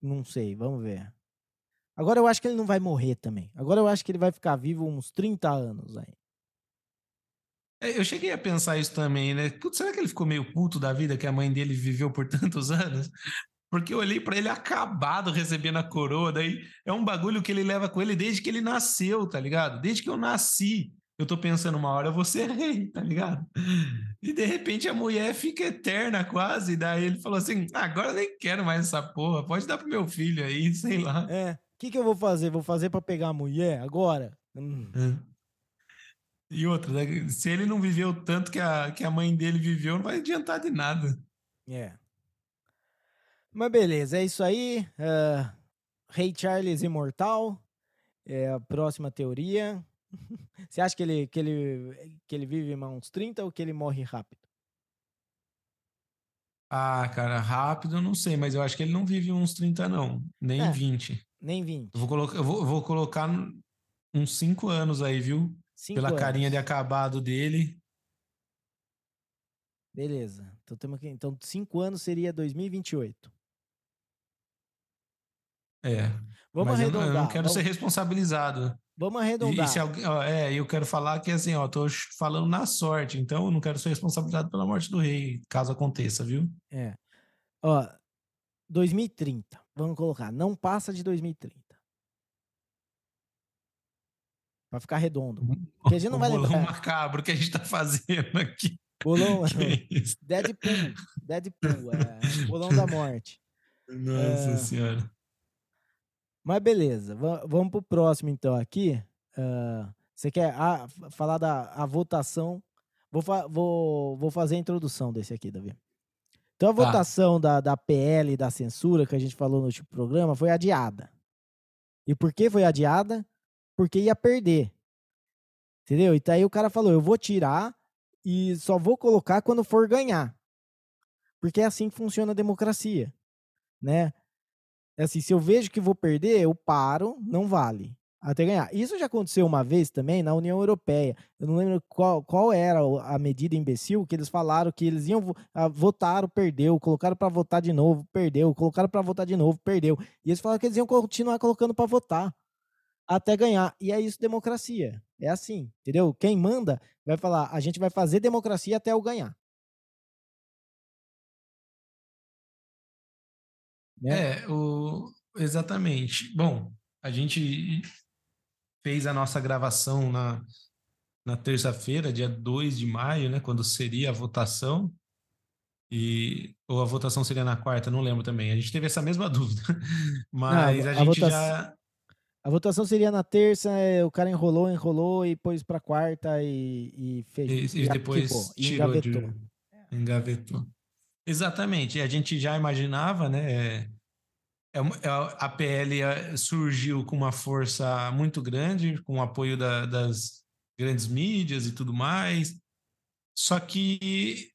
Não sei, vamos ver. Agora eu acho que ele não vai morrer também. Agora eu acho que ele vai ficar vivo uns 30 anos aí. É, eu cheguei a pensar isso também, né? Putz, será que ele ficou meio puto da vida que a mãe dele viveu por tantos anos? Porque eu olhei para ele acabado recebendo a coroa, daí é um bagulho que ele leva com ele desde que ele nasceu, tá ligado? Desde que eu nasci eu tô pensando uma hora eu vou ser rei, tá ligado? E de repente a mulher fica eterna quase, e daí ele falou assim: ah, agora eu nem quero mais essa porra, pode dar pro meu filho aí, sei lá. É, o que, que eu vou fazer? Vou fazer para pegar a mulher agora? Hum. É. E outra, né? se ele não viveu tanto que a, que a mãe dele viveu, não vai adiantar de nada. É. Mas beleza, é isso aí. Uh, Rei Charles imortal. É a próxima teoria. Você acha que ele, que, ele, que ele vive uns 30 ou que ele morre rápido? Ah, cara, rápido eu não sei, mas eu acho que ele não vive uns 30, não. Nem é, 20. Nem 20. Eu vou, colocar, eu vou, eu vou colocar uns 5 anos aí, viu? Cinco Pela anos. carinha de acabado dele. Beleza. Então, temos aqui, então 5 anos seria 2028. É. Vamos mas arredondar. Eu não, eu não quero Vamos... ser responsabilizado. Vamos arredondar. E alguém, ó, é, eu quero falar que assim, ó, tô falando na sorte, então eu não quero ser responsabilizado pela morte do rei, caso aconteça, viu? É. Ó, 2030, vamos colocar, não passa de 2030. Pra ficar redondo. Porque a gente não o vai bolão lembrar. macabro que a gente tá fazendo aqui. Bolão, é Deadpool. Deadpool, é, bolão da morte. Nossa é, senhora. Mas beleza, vamos para o próximo então aqui. Uh, você quer ah, falar da a votação? Vou, fa vou, vou fazer a introdução desse aqui, Davi. Então a tá. votação da, da PL da censura que a gente falou no último programa foi adiada. E por que foi adiada? Porque ia perder. Entendeu? E aí o cara falou: eu vou tirar e só vou colocar quando for ganhar. Porque é assim que funciona a democracia. Né? É assim, se eu vejo que vou perder, eu paro, não vale. Até ganhar. Isso já aconteceu uma vez também na União Europeia. Eu não lembro qual, qual era a medida imbecil que eles falaram que eles iam votar, perdeu, colocaram para votar de novo, perdeu, colocaram para votar de novo, perdeu. E eles falaram que eles iam continuar colocando para votar até ganhar. E é isso democracia. É assim, entendeu? Quem manda vai falar, a gente vai fazer democracia até eu ganhar. Né? É, o... exatamente. Bom, a gente fez a nossa gravação na, na terça-feira, dia 2 de maio, né, quando seria a votação. E ou a votação seria na quarta, não lembro também. A gente teve essa mesma dúvida. Mas não, a, a, gente votação, já a votação seria na terça, é, o cara enrolou, enrolou e pôs para quarta e, e fez. E, e depois tirou engavetou. De, engavetou. Exatamente. A gente já imaginava, né? É, é, é a PL surgiu com uma força muito grande, com o apoio da, das grandes mídias e tudo mais. Só que,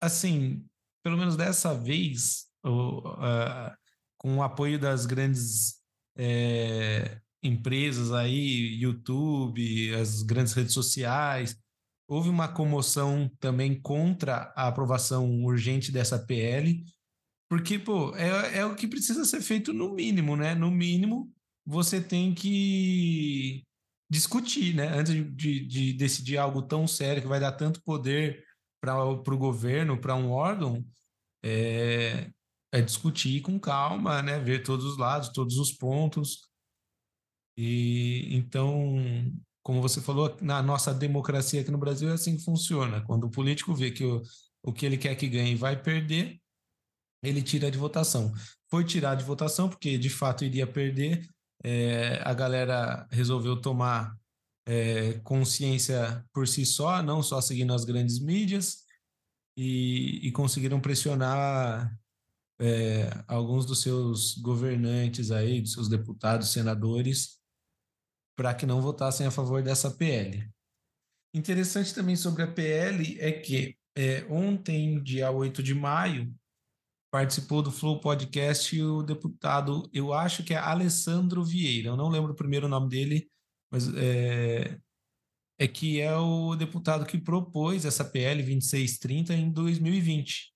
assim, pelo menos dessa vez, o, uh, com o apoio das grandes é, empresas aí, YouTube, as grandes redes sociais, houve uma comoção também contra a aprovação urgente dessa PL, porque, pô, é, é o que precisa ser feito no mínimo, né? No mínimo, você tem que discutir, né? Antes de, de decidir algo tão sério que vai dar tanto poder para o governo, para um órgão, é, é discutir com calma, né? Ver todos os lados, todos os pontos. E então, como você falou, na nossa democracia aqui no Brasil é assim que funciona. Quando o político vê que o, o que ele quer que ganhe vai perder, ele tira de votação. Foi tirar de votação porque de fato iria perder. É, a galera resolveu tomar é, consciência por si só, não só seguindo as grandes mídias, e, e conseguiram pressionar é, alguns dos seus governantes aí, dos seus deputados, senadores, para que não votassem a favor dessa PL. Interessante também sobre a PL é que é, ontem, dia 8 de maio, participou do Flow Podcast o deputado, eu acho que é Alessandro Vieira, eu não lembro o primeiro nome dele, mas é, é que é o deputado que propôs essa PL 2630 em 2020.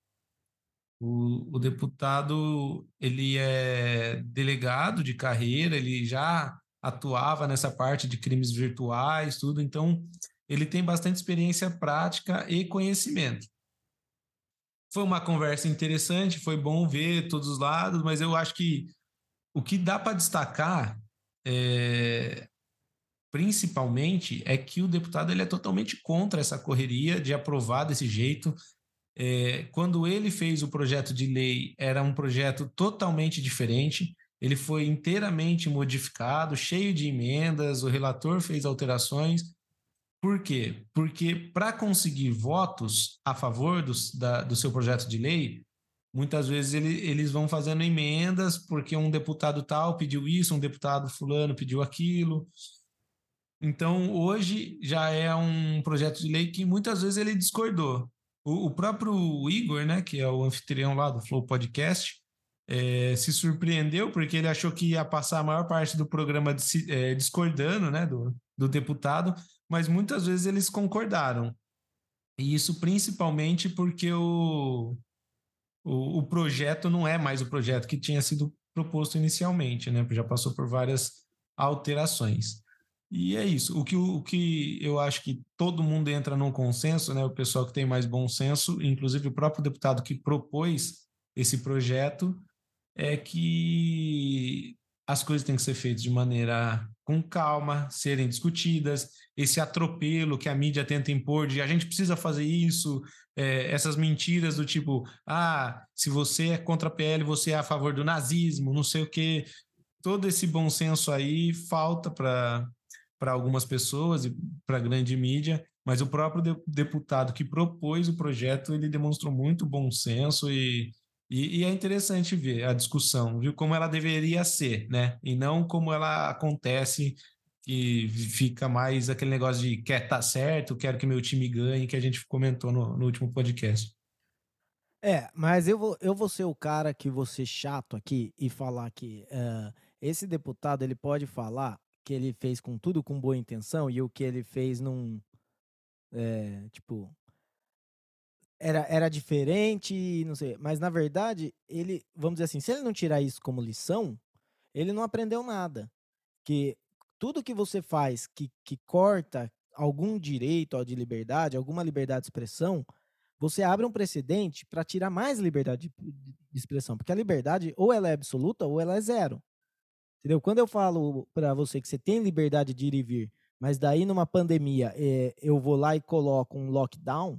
O, o deputado ele é delegado de carreira, ele já atuava nessa parte de crimes virtuais, tudo, então ele tem bastante experiência prática e conhecimento. Foi uma conversa interessante, foi bom ver todos os lados, mas eu acho que o que dá para destacar é, principalmente é que o deputado ele é totalmente contra essa correria de aprovar desse jeito, é, quando ele fez o projeto de lei, era um projeto totalmente diferente. Ele foi inteiramente modificado, cheio de emendas, o relator fez alterações. Por quê? Porque para conseguir votos a favor dos, da, do seu projeto de lei, muitas vezes ele, eles vão fazendo emendas porque um deputado tal pediu isso, um deputado fulano pediu aquilo. Então, hoje já é um projeto de lei que muitas vezes ele discordou. O, o, próprio Igor, né, que é o anfitrião lá do Flow Podcast, é, se surpreendeu porque ele achou que ia passar a maior parte do programa de, é, discordando né, do, do deputado, mas muitas vezes eles concordaram. E isso principalmente porque o, o, o, projeto não é mais o projeto que tinha sido proposto inicialmente, né? Já passou por várias alterações. E é isso. O que, o que eu acho que todo mundo entra num consenso, né? O pessoal que tem mais bom senso, inclusive o próprio deputado que propôs esse projeto, é que as coisas têm que ser feitas de maneira com calma, serem discutidas. Esse atropelo que a mídia tenta impor de a gente precisa fazer isso, é, essas mentiras do tipo, ah, se você é contra a PL, você é a favor do nazismo, não sei o quê. Todo esse bom senso aí falta para algumas pessoas e para a grande mídia, mas o próprio de, deputado que propôs o projeto, ele demonstrou muito bom senso e, e, e, é interessante ver a discussão, viu, como ela deveria ser, né, e não como ela acontece, que fica mais aquele negócio de quer tá certo, quero que meu time ganhe, que a gente comentou no, no último podcast. É, mas eu vou, eu vou ser o cara que ser chato aqui e falar que uh, esse deputado ele pode falar que ele fez com tudo com boa intenção e o que ele fez num. É, tipo. Era, era diferente, não sei. Mas na verdade, ele, vamos dizer assim, se ele não tirar isso como lição, ele não aprendeu nada. Que tudo que você faz que, que corta algum direito de liberdade, alguma liberdade de expressão, você abre um precedente para tirar mais liberdade de, expressão. Porque a liberdade, ou ela é absoluta, ou ela é zero. Entendeu? Quando eu falo para você que você tem liberdade de ir e vir, mas daí numa pandemia é, eu vou lá e coloco um lockdown,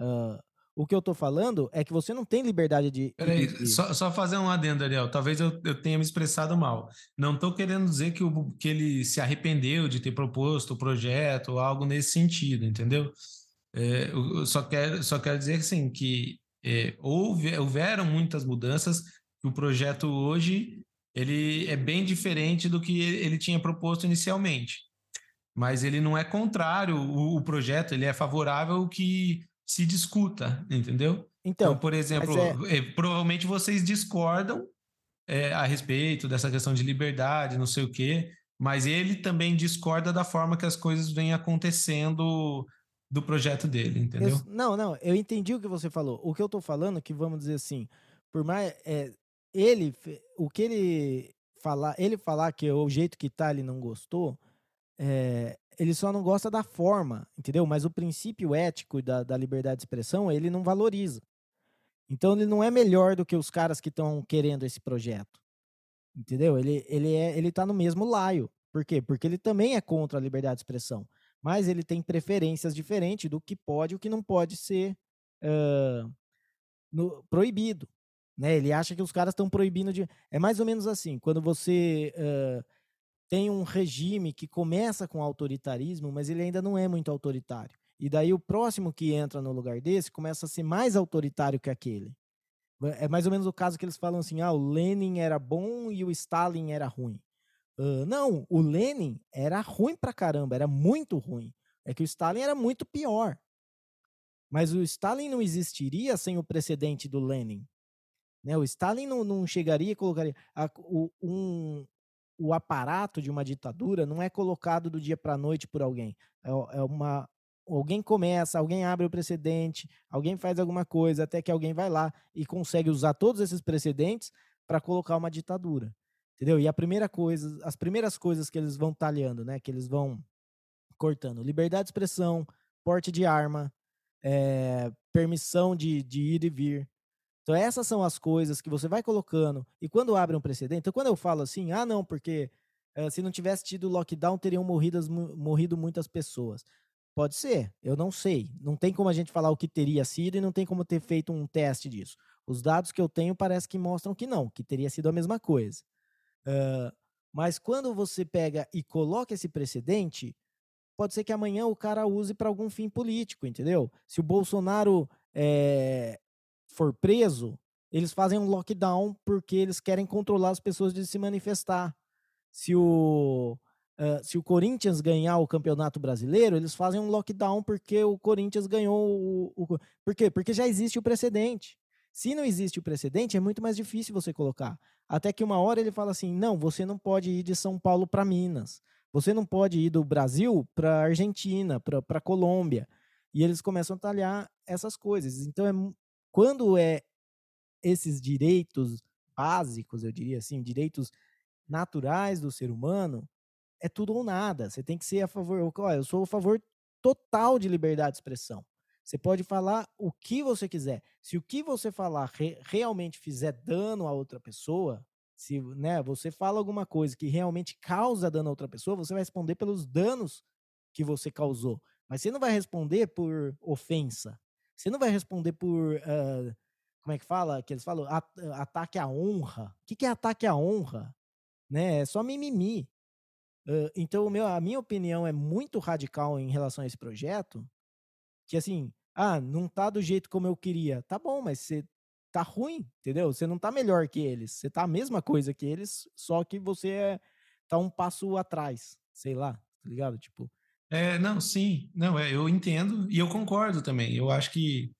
uh, o que eu tô falando é que você não tem liberdade de. Peraí, só, só fazer um adendo, Ariel. Talvez eu, eu tenha me expressado mal. Não estou querendo dizer que, o, que ele se arrependeu de ter proposto o projeto ou algo nesse sentido, entendeu? É, eu só quero, só quero dizer assim, que é, houve, houveram muitas mudanças, o projeto hoje ele é bem diferente do que ele tinha proposto inicialmente. Mas ele não é contrário o, o projeto, ele é favorável que se discuta, entendeu? Então, então por exemplo, é... É, provavelmente vocês discordam é, a respeito dessa questão de liberdade, não sei o quê, mas ele também discorda da forma que as coisas vêm acontecendo do projeto dele, entendeu? Eu, não, não, eu entendi o que você falou. O que eu tô falando, é que vamos dizer assim, por mais é, ele, o que ele falar, ele falar que o jeito que tá ele não gostou, é, ele só não gosta da forma, entendeu? Mas o princípio ético da, da liberdade de expressão ele não valoriza. Então ele não é melhor do que os caras que estão querendo esse projeto. Entendeu? Ele, ele, é, ele tá no mesmo laio. Por quê? Porque ele também é contra a liberdade de expressão. Mas ele tem preferências diferentes do que pode e o que não pode ser uh, no, proibido. Né? Ele acha que os caras estão proibindo de. É mais ou menos assim: quando você uh, tem um regime que começa com autoritarismo, mas ele ainda não é muito autoritário. E daí o próximo que entra no lugar desse começa a ser mais autoritário que aquele. É mais ou menos o caso que eles falam assim: ah, o Lenin era bom e o Stalin era ruim. Uh, não, o Lenin era ruim pra caramba, era muito ruim. É que o Stalin era muito pior. Mas o Stalin não existiria sem o precedente do Lenin. Né? O Stalin não, não chegaria e colocaria. A, o, um, o aparato de uma ditadura não é colocado do dia para a noite por alguém. É, é uma, alguém começa, alguém abre o precedente, alguém faz alguma coisa, até que alguém vai lá e consegue usar todos esses precedentes para colocar uma ditadura. Entendeu? E a primeira coisa, as primeiras coisas que eles vão talhando, né, que eles vão cortando, liberdade de expressão, porte de arma, é, permissão de, de ir e vir. Então essas são as coisas que você vai colocando. E quando abre um precedente, então quando eu falo assim, ah não, porque é, se não tivesse tido lockdown teriam morrido, morrido muitas pessoas. Pode ser, eu não sei. Não tem como a gente falar o que teria sido e não tem como ter feito um teste disso. Os dados que eu tenho parece que mostram que não, que teria sido a mesma coisa. Uh, mas quando você pega e coloca esse precedente, pode ser que amanhã o cara use para algum fim político, entendeu? Se o Bolsonaro é, for preso, eles fazem um lockdown porque eles querem controlar as pessoas de se manifestar. Se o Uh, se o Corinthians ganhar o Campeonato Brasileiro, eles fazem um lockdown porque o Corinthians ganhou o, o, Por quê? Porque já existe o precedente. Se não existe o precedente, é muito mais difícil você colocar. Até que uma hora ele fala assim: não, você não pode ir de São Paulo para Minas. Você não pode ir do Brasil para Argentina, para Colômbia. E eles começam a talhar essas coisas. Então, é, quando é esses direitos básicos, eu diria assim, direitos naturais do ser humano, é tudo ou nada. Você tem que ser a favor. eu sou a favor total de liberdade de expressão. Você pode falar o que você quiser. Se o que você falar re realmente fizer dano a outra pessoa, se né, você fala alguma coisa que realmente causa dano a outra pessoa, você vai responder pelos danos que você causou. Mas você não vai responder por ofensa. Você não vai responder por. Uh, como é que fala? Que eles falam at ataque à honra. O que, que é ataque à honra? Né? É só mimimi. Uh, então, meu, a minha opinião é muito radical em relação a esse projeto, que assim, ah, não tá do jeito como eu queria. Tá bom, mas você tá ruim, entendeu? Você não tá melhor que eles. Você tá a mesma coisa que eles, só que você é, tá um passo atrás, sei lá, tá ligado? Tipo. É, não, sim, não, é, eu entendo e eu concordo também. Eu acho que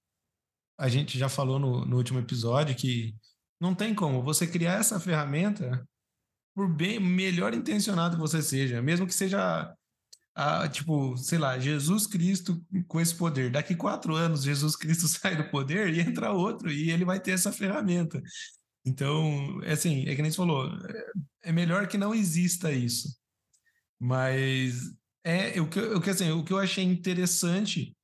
a gente já falou no, no último episódio que não tem como você criar essa ferramenta por bem melhor intencionado que você seja, mesmo que seja a, tipo, sei lá, Jesus Cristo com esse poder. Daqui quatro anos, Jesus Cristo sai do poder e entra outro, e ele vai ter essa ferramenta. Então, é assim, é que nem você falou, é melhor que não exista isso. Mas é o que, o que, assim, o que eu achei interessante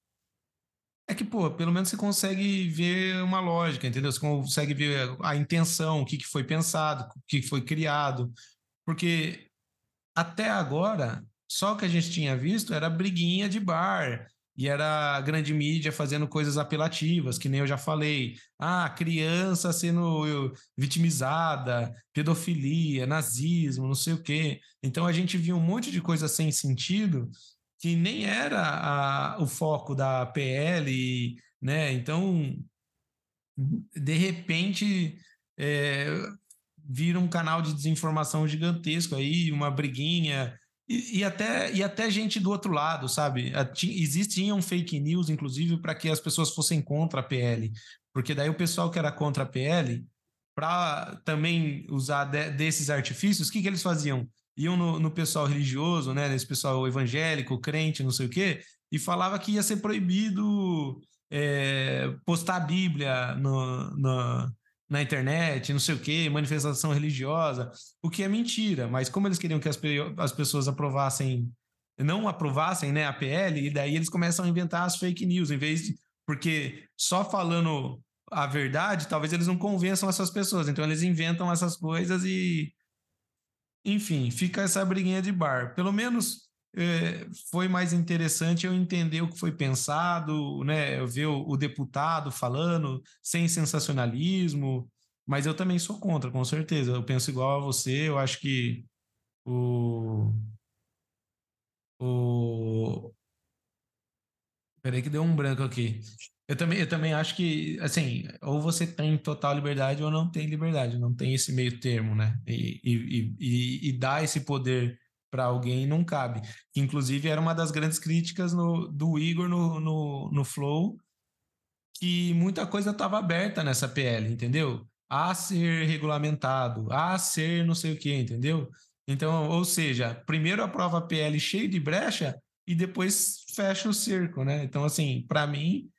é que, pô, pelo menos você consegue ver uma lógica, entendeu? Você consegue ver a intenção, o que, que foi pensado, o que foi criado. Porque até agora, só o que a gente tinha visto era briguinha de bar, e era a grande mídia fazendo coisas apelativas, que nem eu já falei. Ah, criança sendo vitimizada, pedofilia, nazismo, não sei o quê. Então a gente viu um monte de coisa sem sentido que nem era a, o foco da PL, né? Então, de repente, é, vira um canal de desinformação gigantesco aí, uma briguinha, e, e, até, e até gente do outro lado, sabe? Existiam fake news, inclusive, para que as pessoas fossem contra a PL, porque daí o pessoal que era contra a PL, para também usar de, desses artifícios, o que, que eles faziam? iam no, no, pessoal religioso, né, nesse pessoal evangélico, crente, não sei o quê, e falava que ia ser proibido é, postar a Bíblia no, no, na internet, não sei o quê, manifestação religiosa, o que é mentira, mas como eles queriam que as, as pessoas aprovassem não aprovassem né, a PL, e daí eles começam a inventar as fake news, em vez de. Porque só falando a verdade, talvez eles não convençam essas pessoas. Então eles inventam essas coisas e. Enfim, fica essa briguinha de bar. Pelo menos foi mais interessante eu entender o que foi pensado, né? Eu ver o, o deputado falando sem sensacionalismo, mas eu também sou contra, com certeza. Eu penso igual a você, eu acho que o. O. Peraí que deu um branco aqui. Eu também, eu também acho que, assim, ou você tem total liberdade ou não tem liberdade, não tem esse meio termo, né? E, e, e, e dar esse poder para alguém não cabe. Inclusive, era uma das grandes críticas no, do Igor no, no, no Flow, que muita coisa estava aberta nessa PL, entendeu? A ser regulamentado, a ser não sei o que, entendeu? Então, ou seja, primeiro aprova a PL cheio de brecha e depois fecha o cerco, né? Então, assim, para mim,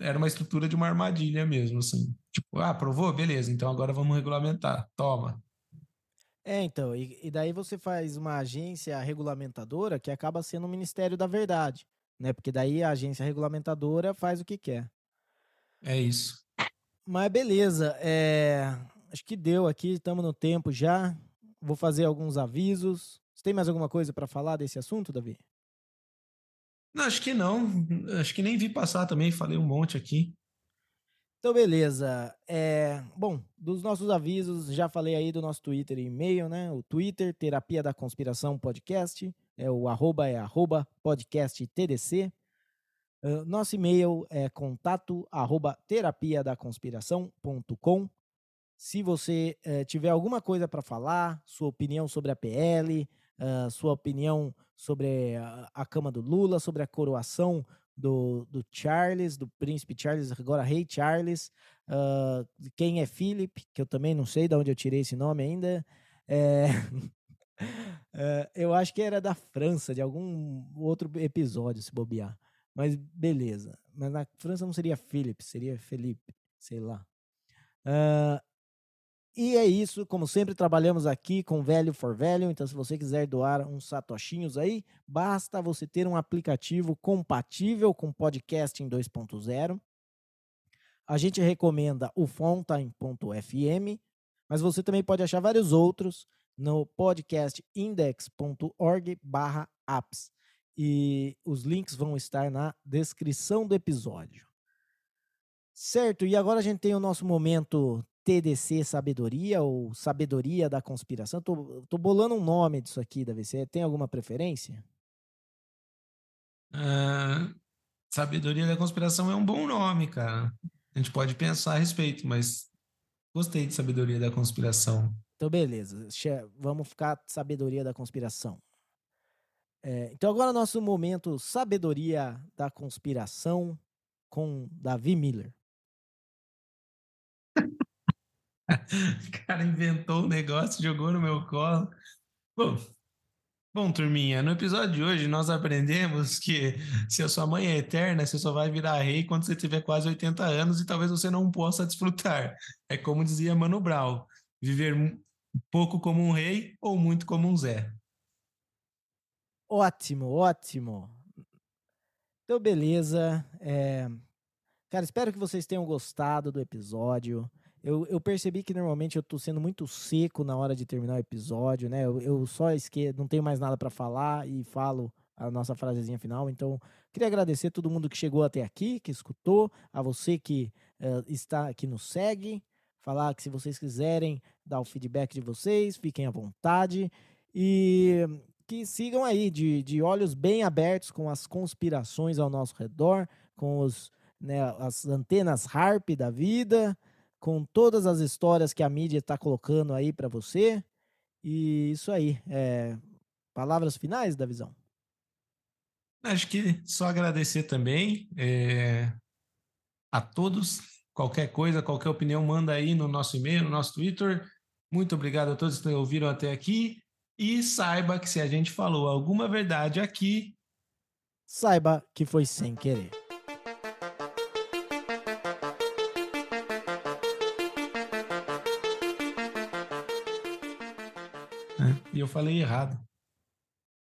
era uma estrutura de uma armadilha mesmo, assim. Tipo, ah, aprovou? Beleza, então agora vamos regulamentar. Toma. É, então, e, e daí você faz uma agência regulamentadora que acaba sendo o Ministério da Verdade, né? Porque daí a agência regulamentadora faz o que quer. É isso. Mas beleza, é... acho que deu aqui, estamos no tempo já. Vou fazer alguns avisos. Você tem mais alguma coisa para falar desse assunto, Davi? Não, acho que não. Acho que nem vi passar também, falei um monte aqui. Então, beleza. É, bom, dos nossos avisos, já falei aí do nosso Twitter e e-mail, né? O Twitter, Terapia da Conspiração Podcast, é o arroba é arroba podcast TDC. Uh, nosso e-mail é contato arroba terapia da conspiração.com. Se você uh, tiver alguma coisa para falar, sua opinião sobre a PL, uh, sua opinião sobre a, a cama do Lula, sobre a coroação do, do Charles, do príncipe Charles, agora rei Charles, uh, quem é Philip, que eu também não sei de onde eu tirei esse nome ainda. É, uh, eu acho que era da França, de algum outro episódio, se bobear. Mas beleza. Mas na França não seria Philip, seria Felipe, sei lá. Uh, e é isso, como sempre trabalhamos aqui com Velho for Velho, então se você quiser doar uns satoshinhos aí, basta você ter um aplicativo compatível com podcasting 2.0. A gente recomenda o fountain.fm, mas você também pode achar vários outros no podcastindex.org/apps. E os links vão estar na descrição do episódio. Certo, e agora a gente tem o nosso momento TDC Sabedoria ou Sabedoria da Conspiração. Tô, tô bolando um nome disso aqui, Davi. Você tem alguma preferência? Uh, Sabedoria da Conspiração é um bom nome, cara. A gente pode pensar a respeito, mas gostei de Sabedoria da Conspiração. Então, beleza. Vamos ficar Sabedoria da Conspiração. É, então, agora nosso momento Sabedoria da Conspiração com Davi Miller. o cara inventou um negócio, jogou no meu colo. Bom, bom, turminha, no episódio de hoje nós aprendemos que se a sua mãe é eterna, você só vai virar rei quando você tiver quase 80 anos e talvez você não possa desfrutar. É como dizia Mano Brown, viver pouco como um rei ou muito como um Zé. Ótimo, ótimo. Então, beleza. É... Cara, espero que vocês tenham gostado do episódio. Eu, eu percebi que normalmente eu tô sendo muito seco na hora de terminar o episódio, né? Eu, eu só esque... não tenho mais nada para falar e falo a nossa frasezinha final. Então, queria agradecer a todo mundo que chegou até aqui, que escutou, a você que uh, está aqui nos segue. Falar que se vocês quiserem dar o feedback de vocês, fiquem à vontade. E que sigam aí de, de olhos bem abertos com as conspirações ao nosso redor, com os, né, as antenas harp da vida com todas as histórias que a mídia está colocando aí para você. E isso aí. É... Palavras finais da visão? Acho que só agradecer também é... a todos. Qualquer coisa, qualquer opinião, manda aí no nosso e-mail, no nosso Twitter. Muito obrigado a todos que ouviram até aqui. E saiba que se a gente falou alguma verdade aqui, saiba que foi sem querer. Eu falei errado.